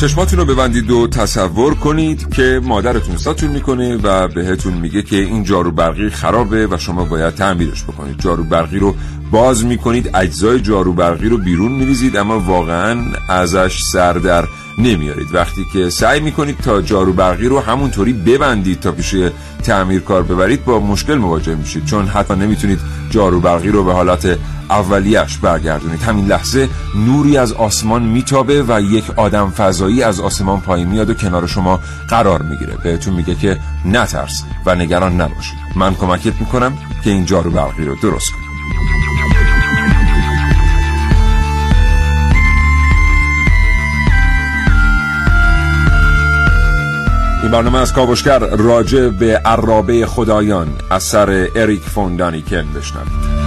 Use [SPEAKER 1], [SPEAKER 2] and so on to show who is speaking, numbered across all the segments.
[SPEAKER 1] چشماتون رو ببندید و تصور کنید که مادرتون ساتون می‌کنه و بهتون میگه که این جارو برقی خرابه و شما باید تعمیرش بکنید. جارو برقی رو باز می‌کنید اجزای جارو برقی رو بیرون میریزید اما واقعا ازش سر در نمیارید. وقتی که سعی می‌کنید تا جارو برقی رو همونطوری ببندید تا پیش تعمیرکار ببرید با مشکل مواجه میشید چون حتی نمی‌تونید جارو برقی رو به حالت اولیش برگردونید. همین لحظه نوری از آسمان میتابه و یک آدم فضایی از آسمان پایین میاد و کنار شما قرار می‌گیره. بهتون میگه که نترس و نگران نباشید. من کمکت می‌کنم که این جارو برقی رو درست کنید. این برنامه از کاوشگر راجع به عرابه خدایان اثر اریک فوندانیکن بشنوید.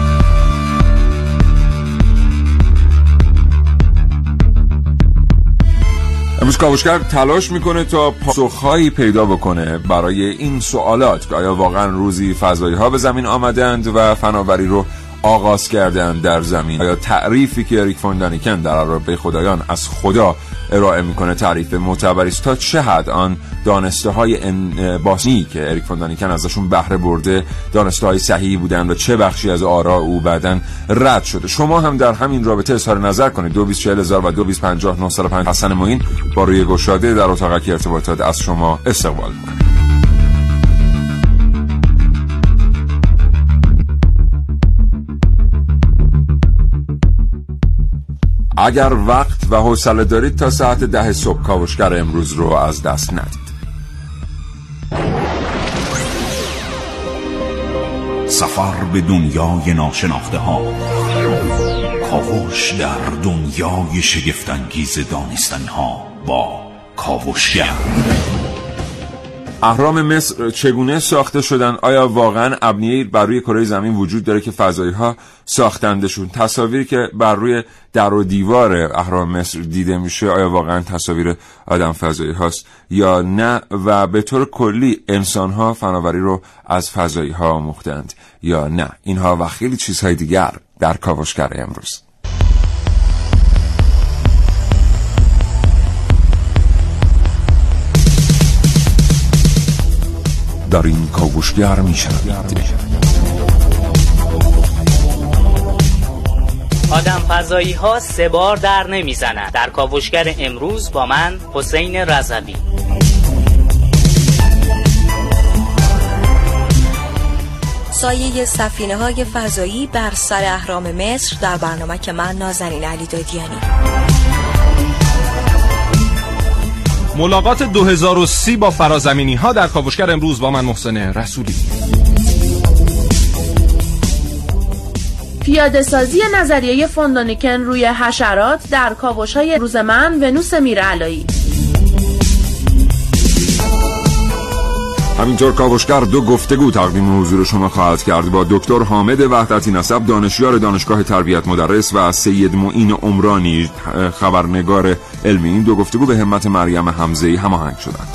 [SPEAKER 1] امروز کاوشگر تلاش می‌کنه تا پاسخهایی پیدا بکنه برای این سوالات. که آیا واقعا روزی فضایی ها به زمین آمدند و فناوری رو آغاز کردن در زمین. آیا تعریفی که اریک فوندانیکن در عرابه خدایان از خدا ارائه می‌کنه تعریف معتبری است؟ تا چه حد آن دانسته های باسنی که اریک فوندانیکن ازشون بهره برده دانسته های صحیحی بودن و چه بخشی از آرا او بعدن رد شده؟ شما هم در همین رابطه اظهار نظر کنید. 224000 و 225905 حسن معین با روی گشاده در اتاق ارتباطات از شما استقبال کنید اگر وقت و حوصله دارید تا ساعت ده صبح کاوشگر امروز رو از دست ندید.
[SPEAKER 2] سفر به دنیای ناشناخته ها. کاوش در دنیای شگفتانگیز دانستنی ها با کاوشگر.
[SPEAKER 1] اهرام مصر چگونه ساخته شدن؟ آیا واقعا ابنیه بر روی کره زمین وجود داره که فضایی ها ساختندشون؟ تصاویری که بر روی در و دیوار اهرام مصر دیده میشه آیا واقعا تصاویر آدم فضایی هاست یا نه؟ و به طور کلی انسان ها فناوری رو از فضایی ها مختند یا نه؟ اینها و خیلی چیزهای دیگر در کاوشگر امروز. در این کاوشگر می
[SPEAKER 3] آدم فضایی ها سه بار در نمی‌زنند در کاوشگر امروز با من حسین رضوی.
[SPEAKER 4] سایه سفینه های فضایی بر سر اهرام مصر در برنامه که من نازنین علی دادیانی.
[SPEAKER 5] ملاقات 2030 با فرازمینی ها در کاوشگر امروز با من محسن رسولی.
[SPEAKER 6] پیاده سازی نظریه فوندانیکن روی حشرات در کاوش های روز من ونوس میرعلایی.
[SPEAKER 1] همینطور کاوشگر دو گفتگو تقدیم حضور شما خواهد کرد با دکتر حامد وحدتی نسب دانشیار دانشگاه تربیت مدرس و سید معین عمرانی خبرنگار علمی. این دو گفتگو به همت مریم حمزه هماهنگ شدند.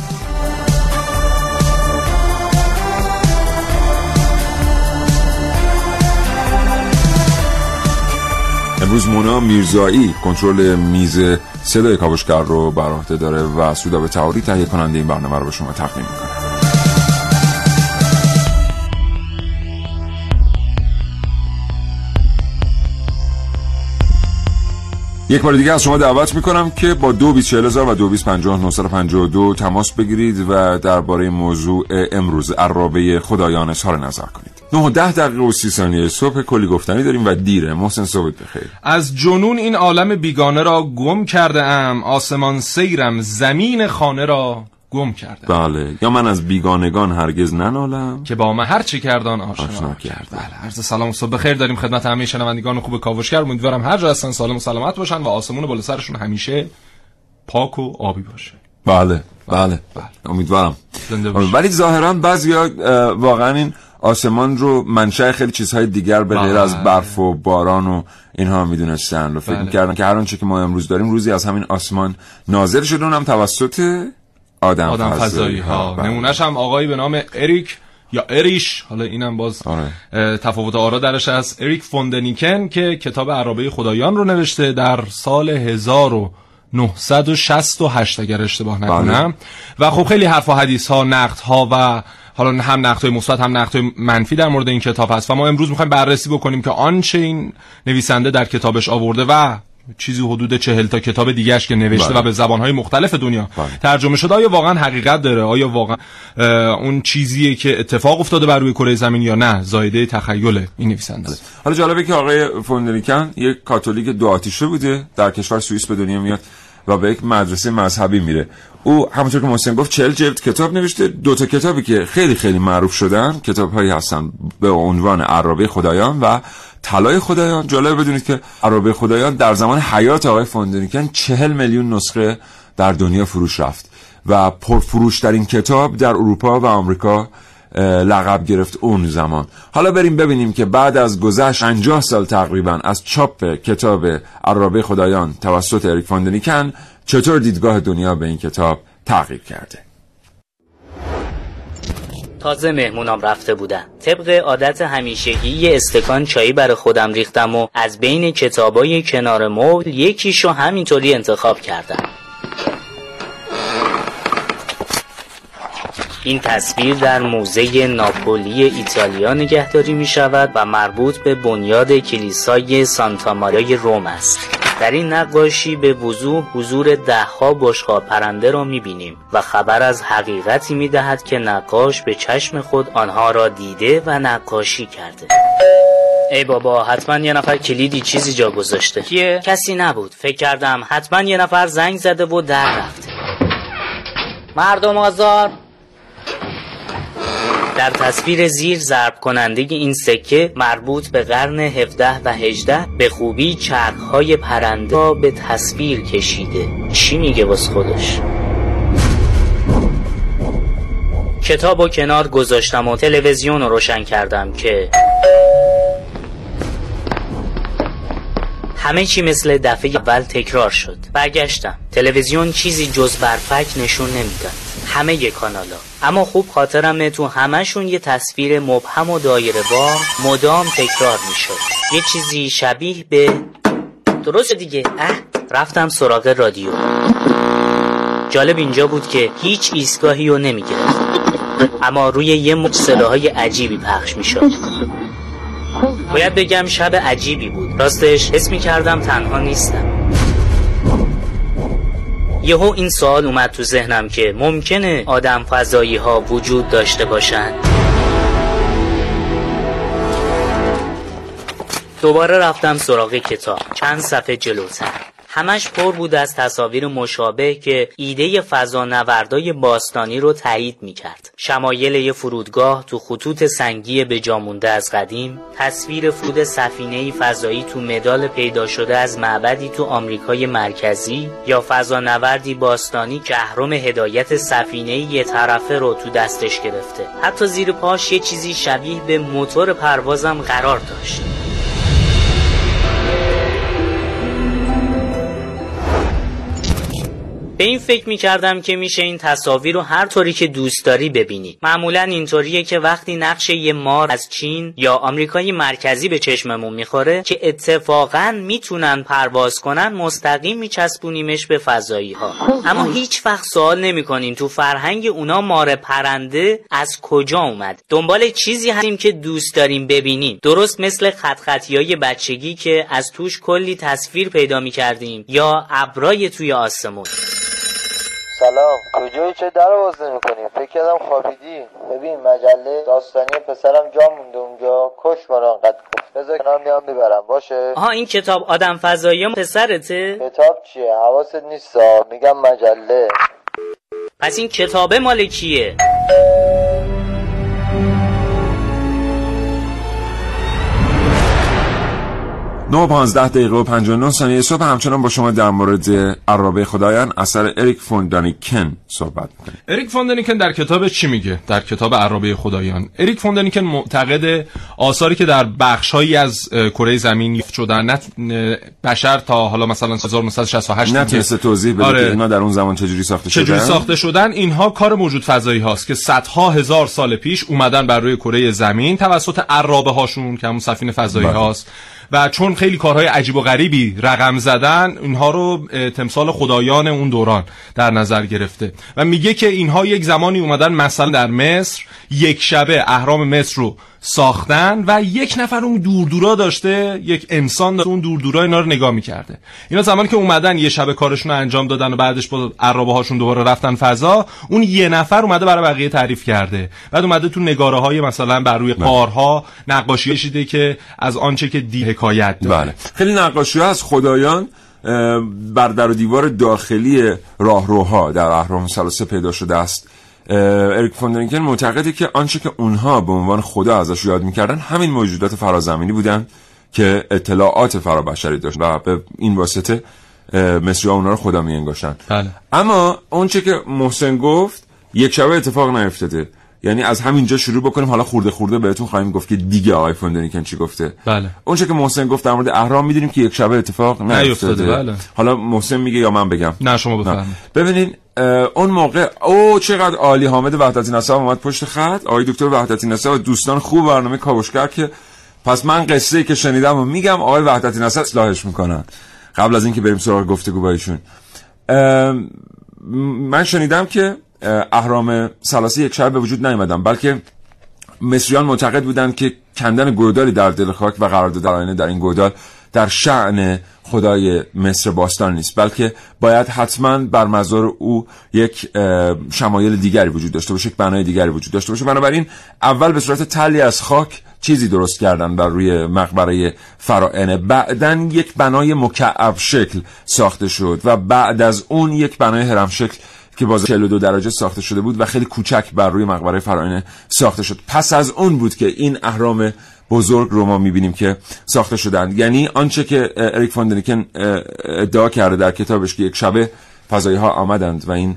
[SPEAKER 1] امروز مونا میرزایی کنترل میز صدای کاوشگر رو بر عهده داره و سودا به تهیه کننده این برنامه رو به شما تقدیم می‌کنه. یک بار دیگه از شما دعوت می‌کنم که با دو و دو تماس بگیرید و درباره موضوع امروز عرابه خدایان اظهار نظر کنید. 9 و 10 دقیقه و 30 ثانیه صبح کلی گفتنی داریم و دیره محسن صبح بخیر.
[SPEAKER 5] از جنون این عالم بیگانه را گم کرده ام. آسمان سیرم زمین خانه را گم کرده
[SPEAKER 1] بله. یا من از بیگانگان هرگز ننالم.
[SPEAKER 5] که با من هر چی کردان آشنا, آشنا کرد بله عرض سلام و صبح بخیر. داریم خدمت همه شنوندگان خوب کاوشگر. امیدوارم هر جا هستن سالم و سلامت باشن و آسمون بالا سرشون همیشه پاک و آبی باشه.
[SPEAKER 1] بله بله, بله. امیدوارم. ولی ظاهرا بعضیا واقعا این آسمان رو منشأ خیلی چیزهای دیگر به غیر از بله. برف و باران و اینها می‌دونستن و فکر بله. می‌کردن که هر آنچه که ما امروز داریم روزی از همین آسمان نازل شده اونم توسط آدم, آدم فضایی ها
[SPEAKER 5] بله. نمونهش هم آقایی به نام اریک یا اریش. حالا اینم باز آره. تفاوت آرا درش از اریک فوندنیکن که کتاب عرابه خدایان رو نوشته در سال 1000 968 اگر اشتباه نکنم. و خب خیلی حرف و حدیث ها نقد ها و حالا هم نقد های مثبت هم نقد های منفی در مورد این کتاب هست. و ما امروز می‌خوایم بررسی بکنیم که آنچه این نویسنده در کتابش آورده و چیزی حدود چهل تا کتاب دیگهش که نوشته
[SPEAKER 1] بله.
[SPEAKER 5] و به زبانهای مختلف دنیا
[SPEAKER 1] بله.
[SPEAKER 5] ترجمه شده آیا واقعا حقیقت داره آیا واقعا اون چیزیه که اتفاق افتاده بر روی کره زمین یا نه زایده تخیل این نویسنده
[SPEAKER 1] حالا جالبه که آقای فوندریکن یک کاتولیک دو آتیشه بوده در کشور سوئیس به دنیا میاد و به یک مدرسه مذهبی میره. او همونطور که محسن گفت چهل جلد کتاب نوشته. دو تا کتابی که خیلی خیلی معروف شدن. کتاب هایی هستن به عنوان عرابه خدایان و طلای خدایان. جالب بدونید که عرابه خدایان در زمان حیات آقای فوندریکن چهل میلیون نسخه در دنیا فروش رفت و پرفروشترین کتاب در اروپا و آمریکا لقب گرفت اون زمان. حالا بریم ببینیم که بعد از گذشت 50 سال تقریبا از چاپ کتاب عرابه خدایان توسط اریک فاندنیکن چطور دیدگاه دنیا به این کتاب تغییر کرده؟
[SPEAKER 3] تازه مهمونام رفته بودن. طبق عادت همیشگی یه استکان چایی برای خودم ریختم و از بین کتابای کنار مبل یکیشو همینطوری انتخاب کردم. این تصویر در موزه ناپولی ایتالیا نگهداری می شود و مربوط به بنیاد کلیسای سانتا ماریای روم است. در این نقاشی به وضوح حضور دهها بشقاب پرنده را می بینیم و خبر از حقیقتی می دهد که نقاش به چشم خود آنها را دیده و نقاشی کرده. ای بابا حتما یه نفر کلیدی چیزی جا گذاشته کیه؟ کسی نبود فکر کردم حتما یه نفر زنگ زده و در رفته مردم آزار در تصویر زیر ضرب کننده این سکه مربوط به قرن 17 و 18 به خوبی چرخهای پرنده را به تصویر کشیده. چی میگه واس خودش؟ کتاب و کنار گذاشتم و تلویزیون رو روشن کردم که همه چی مثل دفعه اول تکرار شد. برگشتم. تلویزیون چیزی جز برفک نشون نمی‌داد. همه کانالا. اما خوب خاطرمه تو همشون یه تصویر مبهم و دایره بار مدام تکرار می‌شد. یه چیزی شبیه به درست دیگه. اه رفتم سراغ رادیو. جالب اینجا بود که هیچ ایستگاهی رو نمی‌گرفت. اما روی یه مچ صداهای عجیبی پخش می‌شد. باید بگم شب عجیبی بود. راستش حس می کردم تنها نیستم. یهو این سوال اومد تو ذهنم که ممکنه آدم فضایی ها وجود داشته باشن. دوباره رفتم سراغ کتاب. چند صفحه جلوتر. همش پر بود از تصاویر مشابه که ایده فضانوردای باستانی رو تایید می‌کرد. شمایل یه فرودگاه تو خطوط سنگی به جامونده از قدیم، تصویر فرود سفینه فضایی تو مدال پیدا شده از معبدی تو آمریکای مرکزی یا فضانوردی باستانی که اهرم هدایت سفینه یه طرفه رو تو دستش گرفته. حتی زیر پاش یه چیزی شبیه به موتور پروازم قرار داشت. به این فکر می کردم که میشه این تصاویر رو هر طوری که دوست داری ببینی. معمولا اینطوریه که وقتی نقش یه مار از چین یا آمریکای مرکزی به چشممون می‌خوره که اتفاقا می‌تونن پرواز کنن مستقیم میچسبونیمش به فضایی ها اما هیچ وقت سوال نمی‌کنیم تو فرهنگ اونا مار پرنده از کجا اومد؟ دنبال چیزی هستیم که دوست داریم ببینیم. درست مثل خط بچگی که از توش کلی تصویر پیدا می‌کردیم یا ابرای توی آسمون.
[SPEAKER 7] سلام. کجایی چه در باز نمی‌کنی فکر کردم خوابیدی. ببین مجله داستانی پسرم جا مونده اونجا. کش بارا انقدر گفت بذار کنار میام می‌برم. باشه؟
[SPEAKER 3] آها این کتاب آدم فضایی پسرته؟
[SPEAKER 7] کتاب چیه؟ حواست نیستا میگم مجله.
[SPEAKER 3] پس این کتابه مال کیه؟
[SPEAKER 1] نه و 15 دقیقه و 59 ثانیه صبح. همچنان با شما در مورد عرابه خدایان اثر اریک فون دانیکن صحبت می‌کنیم.
[SPEAKER 5] اریک فوندنیکن در کتاب چی میگه؟ در کتاب عرابه خدایان. اریک فوندنیکن معتقد آثاری که در بخشهایی از اه، کره زمین یافت شدن نه اه، بشر تا حالا مثلا 1968
[SPEAKER 1] نتونسته توضیح بده
[SPEAKER 5] آره.
[SPEAKER 1] اینا در اون زمان چجوری ساخته شدن؟
[SPEAKER 5] چجوری ساخته شدن؟ اینها کار موجود فضایی هاست که صدها هزار سال پیش اومدن بر روی کره زمین توسط عرابه هاشون که همون سفینه فضایی
[SPEAKER 1] بله.
[SPEAKER 5] هاست. و چون خیلی کارهای عجیب و غریبی رقم زدن اینها رو تمثال خدایان اون دوران در نظر گرفته. و میگه که اینها یک زمانی اومدن مثلا در مصر یک شبه اهرام مصر رو ساختن و یک نفر اون دوردورا داشته یک انسان داشته اون دوردورا اینا رو نگاه می‌کرده. اینا زمانی که اومدن یه شب کارشون رو انجام دادن و بعدش با عرابه هاشون دوباره رفتن فضا اون یه نفر اومده برای بقیه تعریف کرده. بعد اومده تو نگاره های مثلا بر روی بله. قارها نقاشی شده که از آنچه که دی حکایت داره
[SPEAKER 1] بله. خیلی نقاشی از خدایان بر در و دیوار داخلی راهروها در اهرام ثلاثه پیدا شده است. اریک فوندرینکن معتقده که آنچه که اونها به عنوان خدا ازش یاد می‌کردن همین موجودات فرازمینی بودن که اطلاعات فرابشری داشت و به این واسطه مصری ها اونا رو خدا می انگاشتن
[SPEAKER 5] بله.
[SPEAKER 1] اما اونچه که محسن گفت یک شبه اتفاق نیفتاده. یعنی از همینجا شروع بکنیم حالا خورده خورده بهتون خواهیم گفت که دیگه آقای فوندرینکن چی گفته.
[SPEAKER 5] بله.
[SPEAKER 1] اونچه که محسن گفت در مورد اهرام می‌دونیم که یک شبه اتفاق نیفتاده.
[SPEAKER 5] بله.
[SPEAKER 1] حالا محسن میگه یا من بگم؟
[SPEAKER 5] نه شما بفرمایید.
[SPEAKER 1] ببینین اون موقع او چقدر عالی حامد وحدتی نصب اومد پشت خط. آقای دکتر وحدتی نصب و دوستان خوب برنامه کاوشگر که پس من قصه ای که شنیدم و میگم آقای وحدتی نصب اصلاحش می‌کنن. قبل از اینکه بریم سراغ گفتگو با ایشون. من شنیدم که اهرام سلاسی یک شب به وجود نیومدن بلکه مصریان معتقد بودند که کندن گودالی در دل خاک و قرار دادن در این گودال در شعن خدای مصر باستان نیست بلکه باید حتما بر مزار او یک شمایل دیگری وجود داشته باشه یک بنای دیگری وجود داشته باشه. بنابراین اول به صورت تلی از خاک چیزی درست کردن بر روی مقبره فرائنه بعدا یک بنای مکعب شکل ساخته شد و بعد از اون یک بنای هرم شکل که باز 42 درجه ساخته شده بود و خیلی کوچک بر روی مقبره فرائنه ساخته شد. پس از اون بود که این اهرام بزرگ رو ما می‌بینیم که ساخته شدند یعنی آنچه که اریک فاندنیکن ادعا کرده در کتابش که یک شبه فضایی ها آمدند و این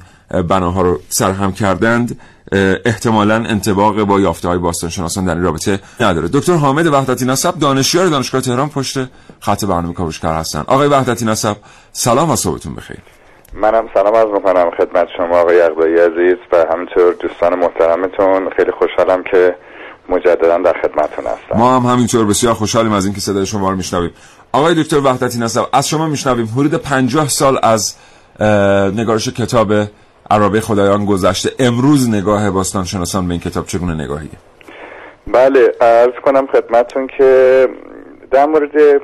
[SPEAKER 1] بناها رو سرهم کردند احتمالا انتباق با یافته های باستان شناسان در این رابطه نداره. دکتر حامد وحدتی نسب دانشیار دانشگاه تهران پشت خط برنامه کاوشگر هستن. آقای وحدتی نسب سلام و صبحتون بخیر.
[SPEAKER 8] منم سلام از می‌کنم خدمت شما آقای اقبایی عزیز و همینطور دوستان محترمتون. خیلی خوشحالم که مجددا در خدمتتون هستم.
[SPEAKER 1] ما هم همینطور بسیار خوشحالیم از اینکه صدای شما رو میشنویم. آقای دکتر وحدتی نسب از شما میشنویم. حدود 50 سال از نگارش کتاب عربه خدایان گذشته. امروز نگاه باستان شناسان به این کتاب چگونه نگاهیه
[SPEAKER 8] بله عرض کنم خدمتتون که در مورد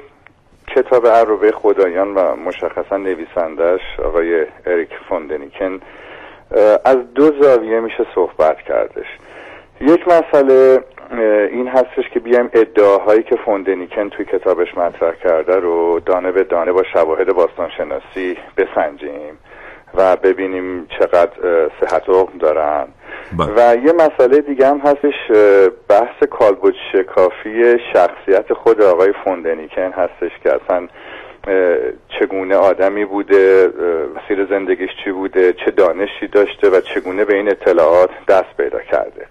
[SPEAKER 8] کتاب عربه خدایان و مشخصا نویسندش آقای اریک فوندنیکن از دو زاویه میشه صحبت کردش. یک مسئله این هستش که بیایم ادعاهایی که فوندنیکن توی کتابش مطرح کرده رو دانه به دانه با شواهد باستانشناسی بسنجیم و ببینیم چقدر صحت حکم دارن
[SPEAKER 1] بله.
[SPEAKER 8] و یه مسئله دیگه هم هستش بحث کالبوت شکافی شخصیت خود آقای فوندنیکن هستش که اصلا چگونه آدمی بوده مسیر زندگیش چی بوده چه دانشی داشته و چگونه به این اطلاعات دست پیدا کرده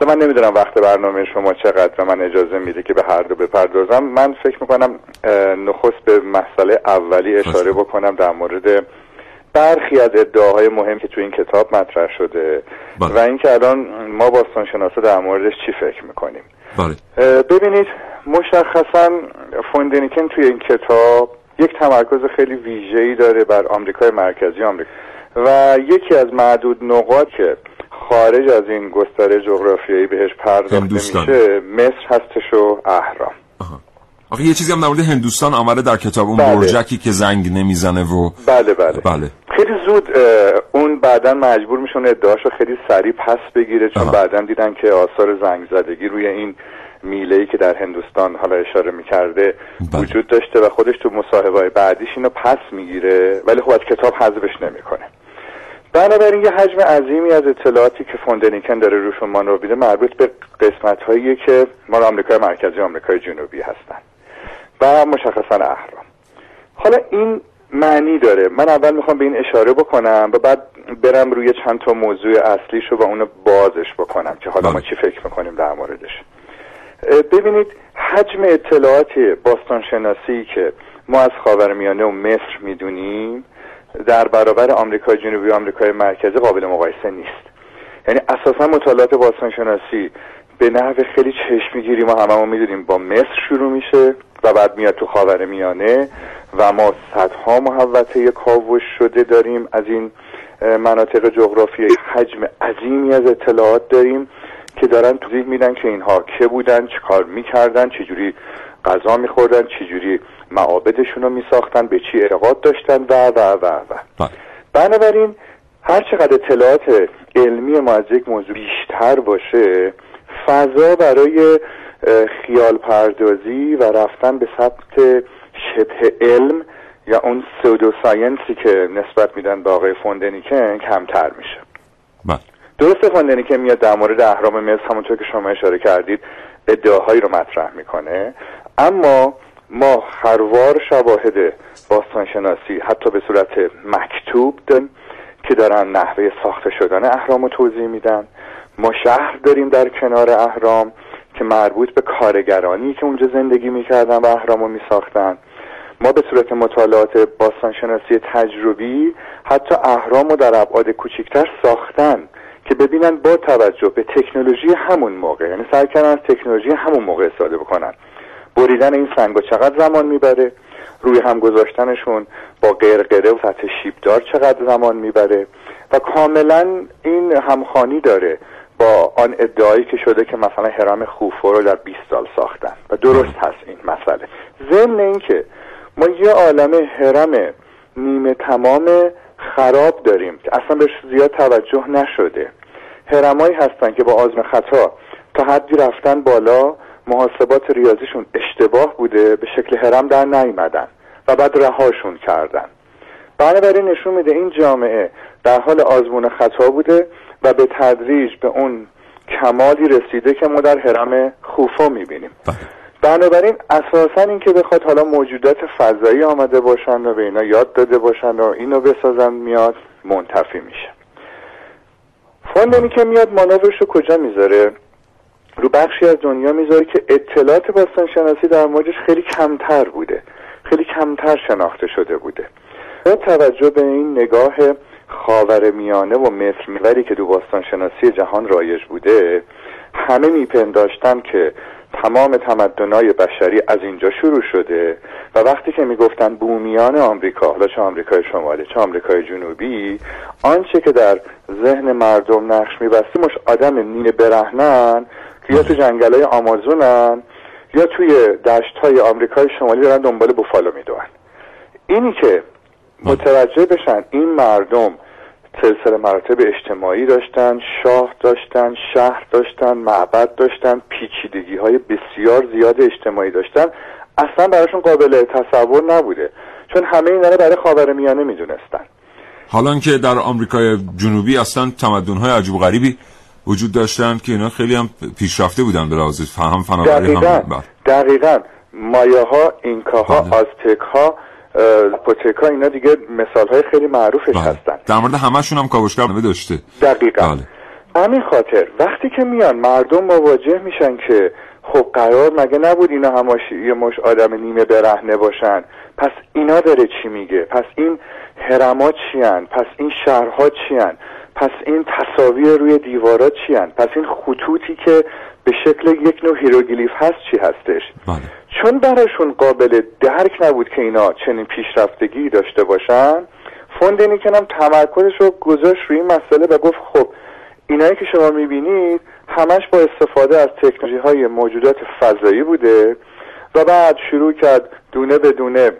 [SPEAKER 8] و من نمی‌دونم وقت برنامه شما چقدر و من اجازه میده که به هر دو بپردازم. من فکر می‌کنم نخست به مسئله اولی اشاره بکنم در مورد برخی از ادعاهای مهم که تو این کتاب مطرح شده.
[SPEAKER 1] بله.
[SPEAKER 8] و اینکه الان ما باستانشناسا در موردش چی فکر می‌کنیم.
[SPEAKER 1] بله.
[SPEAKER 8] ببینید مشخصا فوندنیکن توی این کتاب یک تمرکز خیلی ویژه‌ای داره بر آمریکای مرکزی آمریکا. و یکی از معدود نقاط که خارج از این گستره جغرافیایی بهش پرداخته میشه مصر هستش و اهرام
[SPEAKER 1] آخه یه چیزی هم در مورد هندوستان آمده در کتاب اون
[SPEAKER 8] بله.
[SPEAKER 1] برجکی که زنگ نمی‌زنه و
[SPEAKER 8] بله بله
[SPEAKER 1] بله
[SPEAKER 8] خیلی زود اون بعدا مجبور میشون ادعاشو خیلی سریع پس بگیره چون. بعدا دیدن که آثار زنگ زدگی روی این میله ای که در هندوستان حالا اشاره می‌کرده
[SPEAKER 1] بله.
[SPEAKER 8] وجود داشته و خودش تو مصاحبه بعدیش اینو پس می‌گیره ولی خب از کتاب حذفش نمی‌کنه بنابراین یه حجم عظیمی از اطلاعاتی که فوندنیکن داره روشون مانور میده مربوط به قسمت هایی که مال آمریکای مرکزی و آمریکای جنوبی هستن و مشخصا اهرام. حالا این معنی داره. من اول می‌خوام به این اشاره بکنم و بعد برم روی چند تا موضوع اصلیش رو و اونو بازش بکنم که حالا ما
[SPEAKER 1] بله.
[SPEAKER 8] چی فکر می‌کنیم در موردش. ببینید حجم اطلاعات باستانشناسی که ما از خاورمیانه و مصر می‌دونیم در برابر آمریکای جنوبی و آمریکای مرکزی قابل مقایسه نیست. یعنی اساسا مطالعات باستانشناسی به نحو خیلی چشمگیری ما هممون می‌دونیم. با مصر شروع میشه و بعد میاد تو خاور میانه و ما صدها محوطه کاوش شده داریم از این مناطق جغرافی حجم عظیمی از اطلاعات داریم که دارن توضیح میدن که اینها که بودن چه کار می‌کردن چجوری غذا میخوردن چجوری معابدشون رو میساختن به چی اعتقاد داشتن و و و و
[SPEAKER 1] بله.
[SPEAKER 8] بنابراین هر چقدر اطلاعات علمی ما از یک موضوع بیشتر باشه فضا برای خیال پردازی و رفتن به سبت شبه علم یا اون سودو ساینسی که نسبت میدن به آقای فوندنیکن کمتر میشه
[SPEAKER 1] بله.
[SPEAKER 8] درسته فوندنیکن میاد در مورد اهرام مصر همونطور که شما اشاره کردید ادعاهایی رو مطرح می‌کنه اما ما خروار شواهد باستانشناسی حتی به صورت مکتوب داریم که دارن نحوه ساخته شدن اهرام رو توضیح میدن. ما شهر داریم در کنار اهرام که مربوط به کارگرانی که اونجا زندگی می‌کردن و اهرام رو میساختن. ما به صورت مطالعات باستانشناسی تجربی حتی اهرام رو در ابعاد کوچکتر ساختن که ببینن با توجه به تکنولوژی همون موقع یعنی سعی کردن از تکنولوژی همون موقع استفاده بکنن. بریدن این سنگ چقدر زمان می‌بره؟ روی هم گذاشتنشون با قرقره و سطح شیبدار چقدر زمان می‌بره؟ و کاملا این همخانی داره با آن ادعایی که شده که مثلا حرم خوفو رو در 20 سال ساختن. و درست هست این مسئله. ضمن اینکه ما یه عالم حرم نیمه تمام خراب داریم. که اصلا بهش زیاد توجه نشده. حرمایی هستن که با آزم خطا تا حدی رفتن بالا محاسبات ریاضیشون اشتباه بوده به شکل حرم در نیومدن و بعد رهاشون کردن. بنابراین نشون میده این جامعه در حال آزمون خطا بوده و به تدریج به اون کمالی رسیده که ما در حرم خوفا می‌بینیم. بنابراین اساسا این که بخواد حالا موجودات فضایی آمده باشن و به اینا یاد داده باشن و اینو بسازن میاد منتفی میشه. فوندنی که میاد مانورش کجا می‌ذاره؟ رو بخشی از دنیا می‌ذاره که اطلاعات باستان شناسی در موردش خیلی کمتر بوده. خیلی کمتر شناخته شده بوده. با توجه به این نگاه خاور میانه و مصر میوری که دو باستان شناسی جهان رایج بوده همه میپنداشتن که تمام تمدنای بشری از اینجا شروع شده و وقتی که می‌گفتن بومیان آمریکا حالا چه آمریکای شمالی چه آمریکای جنوبی آنچه که در ذهن مردم نقش میبستی مش آدم نیمه برهنن که یا تو جنگل های آمازونن یا توی دشت های آمریکای شمالی دارن دنبال بوفالو می‌دونن اینی که متوجه بشن این مردم سلسله مراتب اجتماعی داشتن شاه داشتن شهر داشتن معبد داشتن پیچیدگی های بسیار زیاد اجتماعی داشتن اصلا براشون قابل تصور نبوده. چون همه اینا رو برای خاور میانه می‌دونستن.
[SPEAKER 1] حالا که در آمریکای جنوبی اصلا تمدن های عجیب غریبی وجود داشتن که اینا خیلی هم پیشرفته بودن به لحاظ فهم فناوری هم
[SPEAKER 8] دقیقا, دقیقا. مایه ها اینکا ها
[SPEAKER 1] بله.
[SPEAKER 8] آزتک ها آزتکا اینا دیگه مثال های خیلی معروفش
[SPEAKER 1] بله.
[SPEAKER 8] هستن.
[SPEAKER 1] در مورد همشون هم کاوشگر داشته.
[SPEAKER 8] دقیقا.
[SPEAKER 1] بله.
[SPEAKER 8] همین خاطر وقتی که میان مردم مواجه میشن که خب قرار مگه نبود اینا همه‌اش یه مشت آدم نیمه برهنه باشن؟ پس اینا داره چی میگه؟ پس این هرما چیان؟ پس این شهرها چیان؟ پس این تصاویر روی دیوارا چیان پس این خطوطی که به شکل یک نوع هیروگلیف هست چی هستش؟
[SPEAKER 1] بله.
[SPEAKER 8] چون براشون قابل درک نبود که اینا چنین پیشرفتگی داشته باشن که هم تمرکزش رو گذاشت روی این مسئله و گفت خب اینایی که شما می‌بینید همش با استفاده از تکنولوژی های موجودات فضایی بوده و بعد شروع کرد دونه به دونه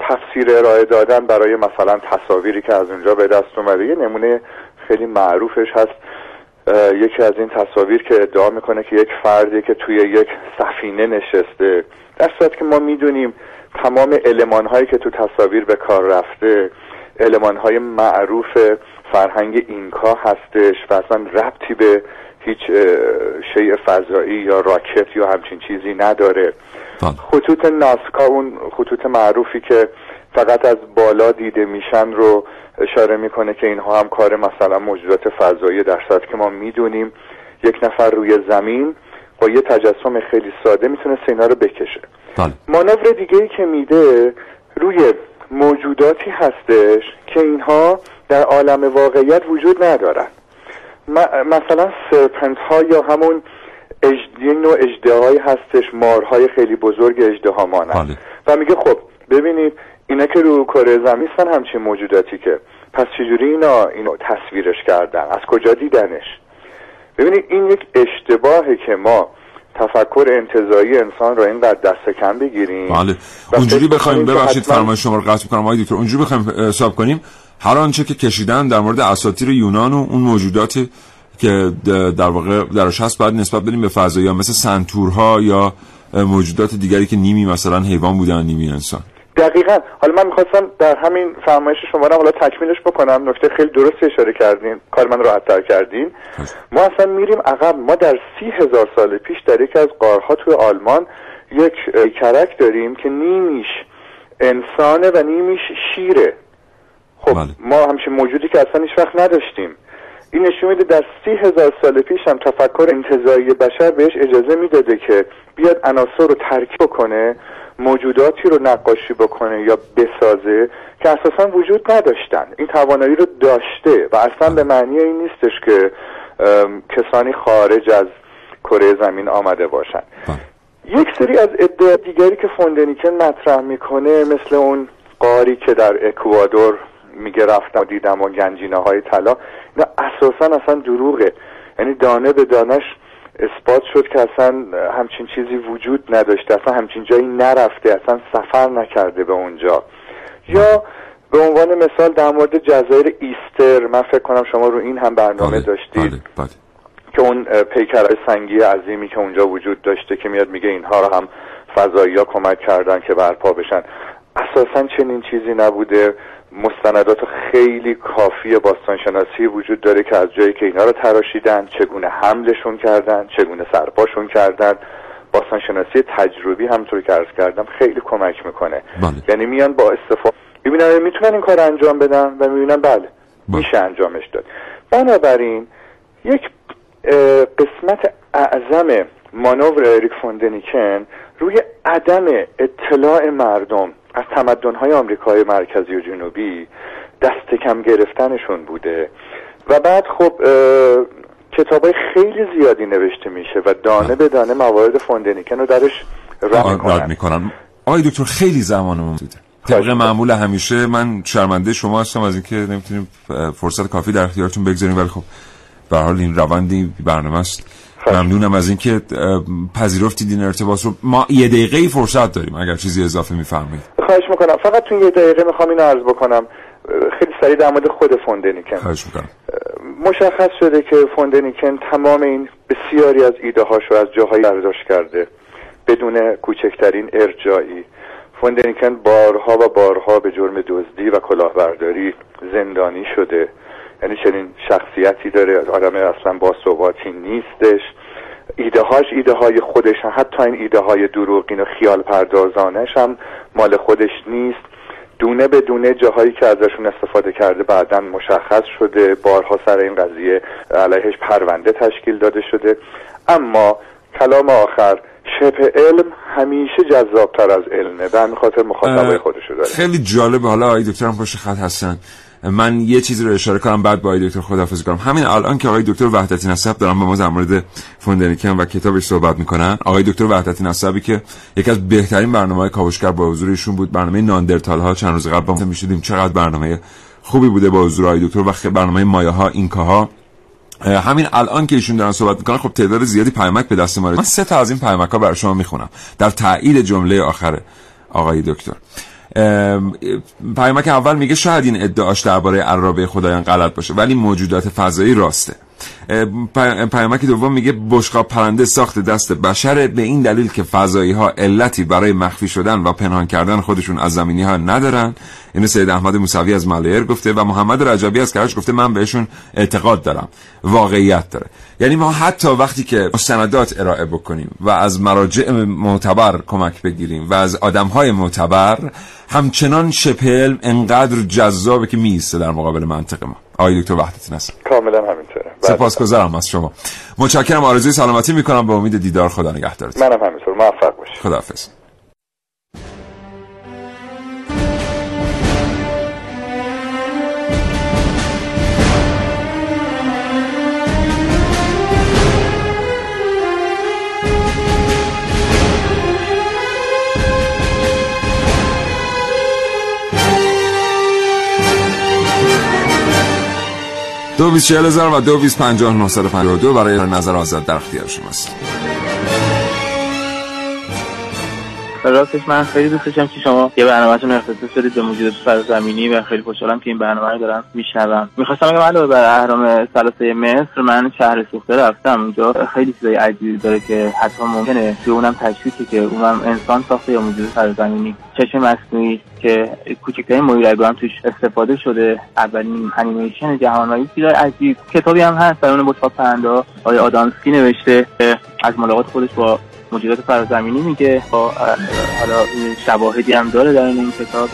[SPEAKER 8] تفسیر ارائه دادن برای مثلا تصاویری که از اونجا به دست اومده. یه نمونه خیلی معروفش هست. یکی از این تصاویر که ادعا می‌کنه که یک فردی که توی یک سفینه نشسته. در صورت که ما می‌دونیم تمام علمان هایی که تو تصاویر به کار رفته علمان های معروف فرهنگ اینکا هستش و اصلا ربطی به هیچ شیء فضایی یا راکت یا همچین چیزی نداره.
[SPEAKER 1] بله.
[SPEAKER 8] خطوط ناسکا اون خطوط معروفی که فقط از بالا دیده میشن رو اشاره می‌کنه که اینها هم کار مثلا موجودات فضایی در صورتی که ما می‌دونیم. یک نفر روی زمین با یه تجسم خیلی ساده می‌تونه اینا رو بکشه.
[SPEAKER 1] بله.
[SPEAKER 8] مانور دیگه ای که میده روی موجوداتی هستش که اینها در عالم واقعیت وجود ندارن. م- مثلا سرپنت ها یا همون اجد... نوع اجدهایی هستش مارهای خیلی بزرگ اجده مانند. و میگه خب ببینید اینا که رو کره زمین هستن همچین موجوداتی که. پس چجوری اینا اینو تصویرش کردن؟ از کجا دیدنش؟ ببینید این یک اشتباهه که ما تفکر انتظایی انسان را اینقدر دست کم بگیریم.
[SPEAKER 1] بله. اونجوری بخوایم ببخشید فرمایش شما رو قطع کنم آقای دکتر اونجوری بخوایم حساب کنیم. هر آنچه که کشیدن در مورد اساطیر یونان و اون موجوداتی که در واقع درش هست باید نسبت بدیم به فضایی مثل سنتورها یا موجودات دیگری که نیمی مثلا حیوان بودن نیمی انسان.
[SPEAKER 8] دقیقا. حالا من می‌خواستم در همین فرمایش شما رو حالا تکمیلش بکنم. نکته خیلی درست اشاره کردین. کار من راحت تر کردین. ما اصلا میریم عقب. ما در سی هزار سال پیش در یکی از قارها توی آلمان یک کرک داریم که نیمیش انسانه و نیمیش شیره. خب بله. ما همچین موجودی که اصلا هیچ وقت نداشتیم. این نشون میده در سی هزار سال پیش هم تفکر انتظایی بشر بهش اجازه می‌داده که بیاد عناصر رو ترکیب کنه موجوداتی رو نقاشی بکنه یا بسازه که اساسا وجود نداشتن. این توانایی رو داشته و اصلا به معنی این نیستش که کسانی خارج از کره زمین آمده باشن. بله. یک سری از ادعا دیگری که فوندنیکن مطرح می‌کنه مثل اون قاری که در اکوادور میگه رفتم و دیدم و گنجینه های طلا اینا اساسا اصلا دروغه. یعنی دانه به دانش اثبات شد که اصلا همچین چیزی وجود نداشته اصلا همچین جایی نرفته اصلا سفر نکرده به اونجا. یا به عنوان مثال در مورد جزایر ایستر من فکر کنم شما رو این هم برنامه بله، داشتید بله، بله. که اون پیکرهای سنگی عظیمی که اونجا وجود داشته که میاد میگه اینها رو هم فضایی ها کمک کردن که برپا بشن. اساسا چنین چیزی نبوده. مستندات خیلی کافی باستانشناسی وجود داره که از جایی که اینا رو تراشیدن چگونه حملشون کردن چگونه سرپاشون کردن باستانشناسی تجربی همطور که عرض کردم خیلی کمک می‌کنه بله. یعنی میان با استفاده می‌بینن می‌تونن این کار انجام بدن و می‌بینن بله, بله. میشه انجامش داد بنابراین یک قسمت اعظم مانور اریک فوندنیکن روی عدم اطلاع مردم از تمدن‌های آمریکای مرکزی و جنوبی دست کم گرفتنشون بوده. و بعد خب کتابای خیلی زیادی نوشته میشه و دانه به دانه موارد فوندنیکن رو درش رد
[SPEAKER 1] می‌کنن. آقای دکتر خیلی زمانمون بوده. طبق معمول همیشه من شرمنده شما هستم از اینکه نمی‌تونیم فرصت کافی در اختیارتون بگذاریم. ولی خب به حال این روندی برنامه است. ممنونم از اینکه پذیرفتید این ارتباط رو. ما یه دقیقه فرصت داریم اگر چیزی اضافه میفرمایید.
[SPEAKER 8] خواهش می‌کنم. فقط تو یه دقیقه می‌خوام اینو عرض بکنم. خیلی سریع در مورد خود فوندنیکن.
[SPEAKER 1] خواهش می‌کنم.
[SPEAKER 8] مشخص شده که فوندنیکن تمام این بسیاری از ایده هاشو از جاهایی برداشت کرده. بدون کوچکترین ارجایی فوندنیکن بارها و بارها به جرم دزدی و کلاهبرداری زندانی شده. یعنی چنین شخصیتی داره آدم اصلا با ثباتی نیستش. ایده هاش ایده های خودش هم حتی این ایده های دروغین و خیال پردازانش هم مال خودش نیست. دونه به دونه جاهایی که ازشون استفاده کرده بعدا مشخص شده. بارها سر این قضیه علیهش پرونده تشکیل داده شده. اما کلام آخر شبه علم همیشه جذابتر از علمه. به خاطر مخاطبای خودشو داره.
[SPEAKER 1] خیلی جالبه. حالا آقای دکترم پشت خط هستن. من یه چیزی رو اشاره کنم بعد با دکتر خدافظی کنم. همین الان که آقای دکتر وحدتی نسب دارم با ما در مورد فوندنیکن و کتابش صحبت می‌کنن. آقای دکتر وحدتی نسبی که یکی از بهترین برنامه کاوشگر با حضور ایشون بود برنامه ناندرتال ها چند روز قبل ما می‌شدیم چقدر برنامه خوبی بوده با حضور آقای دکتر و برنامه مایه ها اینکاها همین الان که ایشون دارن صحبت می‌کنن خب تعداد زیادی پیامک به دست ما من سه تا از این پیامک ها برای شما می‌خونم. در تایید جمله آخر آقای دکتر. پیامک اول میگه شاید این ادعاش درباره عرابه خدایان غلط باشه ولی موجودات فضایی راسته. پیامک دوم میگه بشقاب پرنده ساخت دست بشر به این دلیل که فضایی ها علتی برای مخفی شدن و پنهان کردن خودشون از زمینی ها ندارن. اینو سید احمد موسوی از ملایر گفته و محمد رجبی از کرج گفته من بهشون اعتقاد دارم. واقعیت داره. یعنی ما حتی وقتی که مستندات ارائه بکنیم و از مراجع معتبر کمک بگیریم و از آدم های معتبر همچنان شپل انقدر جذابه که میسته در مقابل منطق ما. آقای دکتر وحدتی نصر.
[SPEAKER 8] کاملا همینطوره.
[SPEAKER 1] سپاسگزارم از شما. متشکرم آرزوی سلامتی می‌کنم. به امید دیدار خدا نگهدارت
[SPEAKER 8] منم همینطور. موفق باشید.
[SPEAKER 1] خداحافظ. دو بیس چهل هزار و دو بیس پنجاه نهصد پنجاه دو برای نظر آزاد در اختیار شماست.
[SPEAKER 9] راستش من خیلی دوست داشتم که شما یه برنامهتون اختصاص بدید به موجودات فرازمینی و خیلی خوشحالم که این برنامه رو دارم میشنوم. می‌خواستم بگم علاوه بر اهرام ثلاثه مصر من شهر سوخته رفتم. اونجا خیلی چیزای عجیبی داره که حتی ممکنه که اونم تشویقی که اونم انسان ساخته یا موجود فرازمینی چشم مصنوعی که کوچکترین مویرگو هم توش استفاده شده. اولین انیمیشن جهانوایی چیزای عجیب. کتابی هم هست در اون بوتاپ پرنده آقای آدامسکی نوشته از ملاقات خودش با موجودات فرازمینی میگه. با حالا شواهدی هم داره در این کتاب.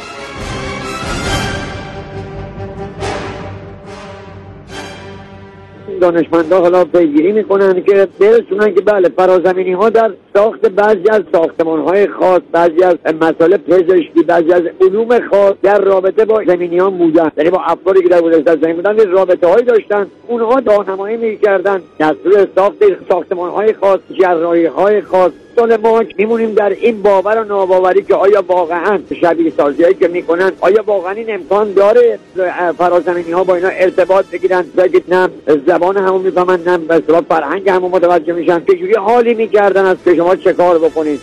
[SPEAKER 10] دانشمندا حالا پیگیری می‌کنن که برسونن که بله فرازمینی ها در ساخت بعضی از ساختمان های خاص بعضی از مسائل پزشکی بعضی از علوم خاص در رابطه با زمینیان بودن. یعنی با افرادی که در گذشته زمین بودن رابطه هایی داشتن. اونها راهنمایی می‌کردن. دستور ساخت ساختمان های خاص جراحی های خاص. سال ما میمونیم در این باور و ناباوری که آیا واقعا شبیه سازی هایی که می‌کنن آیا واقعا این امکان داره فرازمینی ها با اینا ارتباط بگیرن؟ بگید نه زبان همون می‌فهمن نه فرهنگ همون متوجه میشن. که جوری حالی می‌کردن از که شما چه کار بکنید؟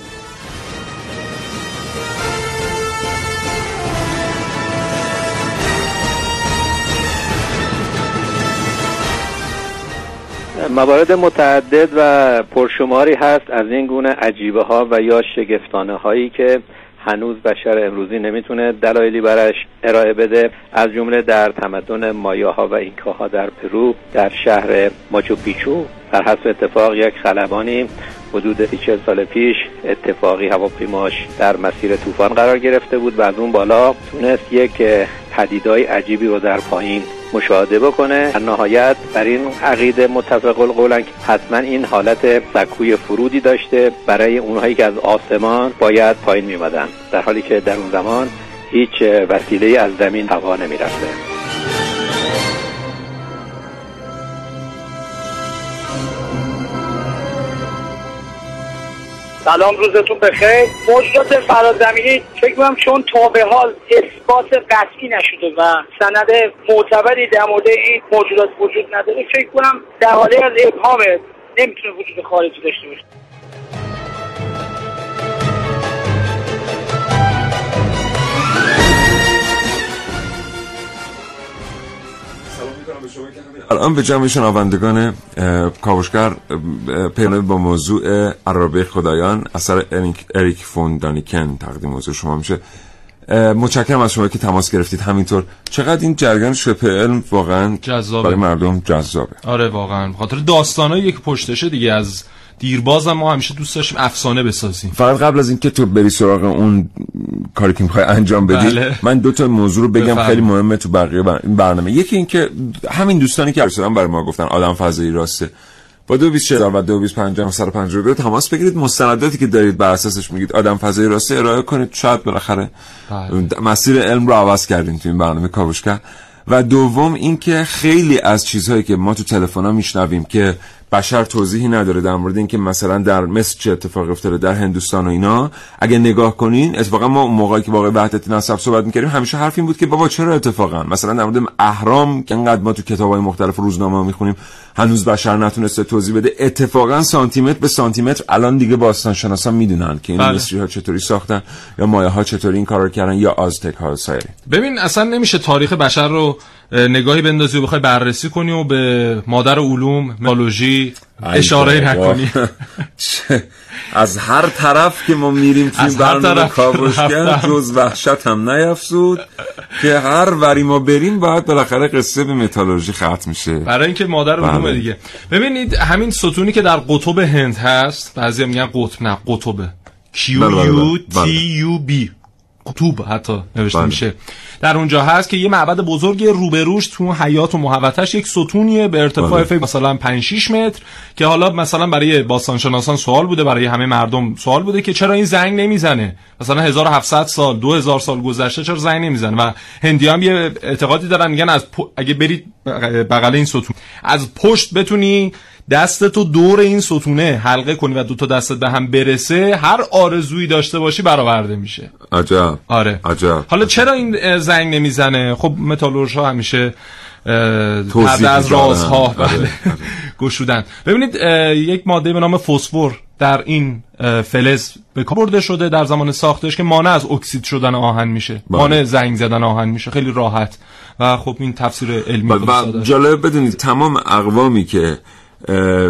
[SPEAKER 11] موارد متعدد و پرشماری هست از این گونه عجیبه ها و یا شگفتانه هایی که هنوز بشر امروزی نمی‌تونه دلایلی برش ارائه بده از جمله در تمدن مایا ها و اینکا ها در پرو در شهر ماچو پیچو. در حسب اتفاق یک خلبانی حدود 40 سال پیش اتفاقی هواپیماش در مسیر طوفان قرار گرفته بود و از اون بالا تونست یک پدیدای عجیبی رو در پایین مشاهده بکنه. در نهایت بر این عقیده متفق القولن که حتما این حالت سکوی فرودی داشته. برای اونهایی که از آسمان باید پایین میمدن در حالی که در اون زمان هیچ وسیله از زمین هوا نمی‌رفته.
[SPEAKER 12] سلام روزتون بخیر. موجودات فرازمینی فکر کنم چون تا به حال اثبات قطعی نشده و سند معتبری در مورد این موجودات وجود نداره فکر کنم در حاله از ابهام نمی‌تونه وجود خارجی داشته باشه.
[SPEAKER 1] الان به جمع شنوندگان کاوشگر پیانوی با موضوع عرابه خدایان اثر اریک فون دانیکن تقدیم موضوع شما میشه. متشکرم از شما که تماس گرفتید. همینطور چقدر این جریان شبه علم واقعا
[SPEAKER 5] جذابه.
[SPEAKER 1] برای مردم جذابه.
[SPEAKER 5] آره واقعا. خاطر داستانایی که پشتشه دیگه از دیرباز ما همیشه دوست داشتیم افسانه بسازیم
[SPEAKER 1] فقط قبل از اینکه تو بری سراغ اون کاری که می‌خوای انجام بدی
[SPEAKER 5] بله.
[SPEAKER 1] من دو تا موضوع رو بگم
[SPEAKER 5] بفرم.
[SPEAKER 1] خیلی مهمه تو بقیه بر... این برنامه یکی اینکه همین دوستانی که ارسلان برای ما گفتن آدم فضایی راسته با دو بیس و دو بیس پنجاه سر پنجاه تماس بگیرید مستنداتی که دارید بر اساسش میگید آدم فضایی راسته ارائه کنید شاید بالاخره
[SPEAKER 5] بله.
[SPEAKER 1] مسیر علم رو عوض کردیم تو این برنامه کاوشگر و دوم اینکه خیلی از چیزهایی که ما تو تلفن ها میشنویم که بشر توضیحی نداره در مورد اینکه مثلا در مصر چه اتفاقی افتاده در هندوستان و اینا. اگه نگاه کنین اتفاقا ما موقعی که واقعا وحدت نسب صحبت می‌کردیم همیشه حرف این بود که بابا چرا اتفاقا؟ مثلا در مورد اهرام که انقدر ما تو کتابای مختلف روزنامه می‌خونیم. هنوز بشر نتونسته توضیح بده اتفاقا سانتیمتر به سانتیمتر الان دیگه باستان شناسا می‌دونن که این
[SPEAKER 5] بله.
[SPEAKER 1] مصری ها چطوری ساختن یا مایه ها چطوری این کارو کردن یا آزتک ها سایر
[SPEAKER 5] ببین اصلا نمیشه تاریخ بشر رو اه، نگاهی بندازی و بخوای بررسی کنی و به مادر علوم میتولوژی اشاره نکنی
[SPEAKER 1] از هر طرف که ما میریم توی برنامه کاوشگر
[SPEAKER 5] رفتم.
[SPEAKER 1] جز وحشت هم نیفزود که هر وری ما بریم باید بالاخره قصه به متالورژی ختم میشه
[SPEAKER 5] برای اینکه مادر علوم
[SPEAKER 1] بله.
[SPEAKER 5] دیگه ببینید همین ستونی که در قطب هند هست بعضی میگن قطب نه قطبه Q
[SPEAKER 1] بله، بله،
[SPEAKER 5] U
[SPEAKER 1] بله.
[SPEAKER 5] T U B قطوب حتی نوشته
[SPEAKER 1] بله.
[SPEAKER 5] میشه در اونجا هست که یه معبد بزرگ روبروش تو حیات و محوطش یک ستونیه به ارتفاع
[SPEAKER 1] بله.
[SPEAKER 5] فکر مثلا 5 6 متر که حالا مثلا برای باستانشناسان سوال بوده برای همه مردم سوال بوده که چرا این زنگ نمی‌زنه مثلا 1700 سال 2000 سال گذشته چرا زنگ نمی‌زنه و هندی هم یه اعتقادی دارن میگن از پ- اگه برید بغ- بغل این ستون از پشت بتونی دست تو دور این ستونه حلقه کنی و دو تا دستت به هم برسه هر آرزویی داشته باشی برآورده میشه.
[SPEAKER 1] عجب.
[SPEAKER 5] آره.
[SPEAKER 1] عجب.
[SPEAKER 5] حالا چرا این زنگ نمی‌زنه؟ خب متالورژ ها همیشه پرده از. رازها
[SPEAKER 1] آره،
[SPEAKER 5] بله. گشودن. ببینید یک ماده به نام فسفر در این فلز به کار برده شده در زمان ساختش که مانع از اکسید شدن آهن میشه.
[SPEAKER 1] بله.
[SPEAKER 5] مانع زنگ زدن آهن میشه. خیلی راحت. و خب این تفسیر علمی
[SPEAKER 1] و. جالب بدونید تمام اقوامی که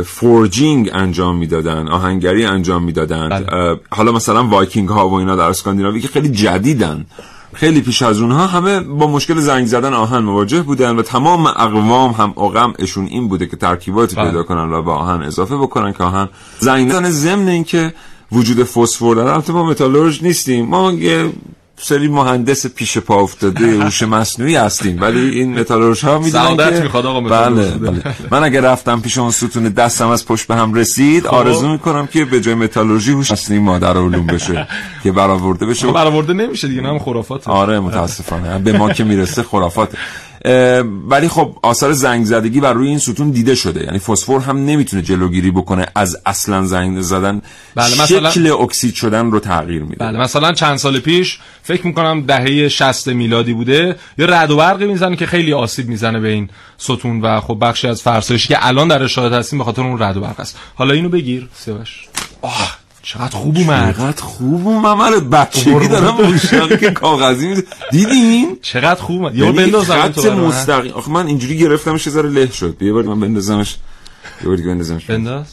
[SPEAKER 1] forging انجام می‌دادن آهنگری انجام می‌دادن
[SPEAKER 5] بله.
[SPEAKER 1] حالا مثلا وایکینگ ها و اینا در اسکاندیناوی که خیلی جدیدن خیلی پیش از اونها همه با مشکل زنگ زدن آهن مواجه بودن و تمام اقوام هم و غمشون این بوده که ترکیباتی
[SPEAKER 5] بله.
[SPEAKER 1] پیدا کنن و به آهن اضافه بکنن که آهن زنگ زدن ضمن اینکه وجود فسفر داره البته ما متالورژ نیستیم ما یه سری مهندس پیش پا افتاده هوش مصنوعی هستیم ولی این متالورژ ها می‌دونن که
[SPEAKER 5] می‌خواد آقا
[SPEAKER 1] بله. بله. من اگر رفتم پیش اون ستون دستم از پشت به هم رسید
[SPEAKER 5] خب.
[SPEAKER 1] آرزو می‌کنم که به جای متالورژی هوش مصنوعی مادر علوم بشه که برآورده بشه
[SPEAKER 5] خب برآورده نمیشه دیگه هم خرافات
[SPEAKER 1] آره متاسفانه به ما که می‌رسه خرافاته اه، ولی خب آثار زنگ زدگی بر روی این ستون دیده شده. یعنی فسفر هم نمی‌تونه جلوگیری بکنه از اصلا زنگ زدن.
[SPEAKER 5] بله، مثلا-
[SPEAKER 1] شکل اکسید شدن رو تغییر میده.
[SPEAKER 5] بله مثلا چند سال پیش فکر می‌کنم دهه 60 میلادی بوده یه رد و برقی می‌زنه که خیلی آسیب می‌زنه به این ستون و خب بخشی از فرسایشی که الان در اشاهد هستیم به خاطر اون رد و برق است. حالا اینو بگیر سیاوش. آه. چقدر خوب اومد.
[SPEAKER 1] چقدر خوب اومد. من بچگی دارم مشتاقی که کاغذی میده دیدین؟
[SPEAKER 5] چقدر خوب اومد. یه بندازم این
[SPEAKER 1] خط. مستقیم. آخه من اینجوری گرفتمش یه ذره له شد. بیا بار من بندازمش. یه بار دیگه بندازمش.
[SPEAKER 5] بنداز.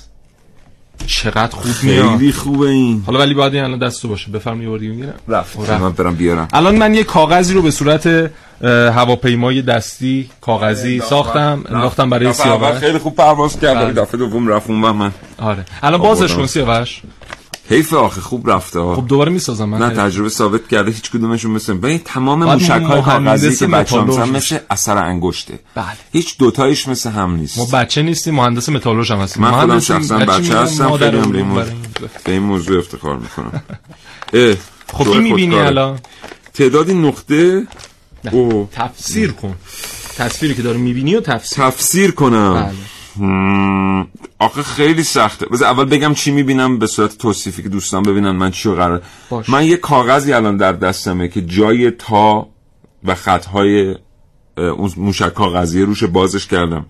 [SPEAKER 5] چقدر خوب میاد.
[SPEAKER 1] خیلی خوبه این.
[SPEAKER 5] حالا ولی باید الان دستو باشه. بفرم یه بار دیگه می‌گیرم.
[SPEAKER 1] رفت. من برم بیارم.
[SPEAKER 5] الان من یه کاغذی رو به صورت هواپیمای دستی کاغذی ساختم. انداختم برای سیاوش.
[SPEAKER 1] خیلی خوب پرواز کرد. ولی
[SPEAKER 5] بله.
[SPEAKER 1] دفعه دوم رفت. اون من.
[SPEAKER 5] آره. الان بازش. کن سیاوش.
[SPEAKER 1] حیف آخه خوب رفته ها.
[SPEAKER 5] خب دوباره می‌سازم من
[SPEAKER 1] نه
[SPEAKER 5] خیلی.
[SPEAKER 1] تجربه ثابت کرده هیچ کدومشون مثل ببین تمام موشک های کاغذی که بچه هم
[SPEAKER 5] متالورژ
[SPEAKER 1] مثل اثر انگشته.
[SPEAKER 5] بله.
[SPEAKER 1] هیچ دوتایش مثل هم نیست.
[SPEAKER 5] ما بچه نیستیم مهندس متالورژ هم هستیم.
[SPEAKER 1] من خودم شخصا بچه هستم خیلی هم به این موضوع, افتخار می‌کنم.
[SPEAKER 5] خب این می‌بینی. الان؟
[SPEAKER 1] تعدادی نقطه؟
[SPEAKER 5] تفسیر کن. تصویری که داره می‌بینی و تفسیر.
[SPEAKER 1] تفسیر کنم.
[SPEAKER 5] بله.
[SPEAKER 1] آخه خیلی سخته. بذار اول بگم چی می‌بینم به صورت توصیفی که دوستان ببینن من چی قرار
[SPEAKER 5] باش.
[SPEAKER 1] من یه کاغذی الان در دستمه که جای تا و خطهای اون موشک کاغذی روش بازش کردم.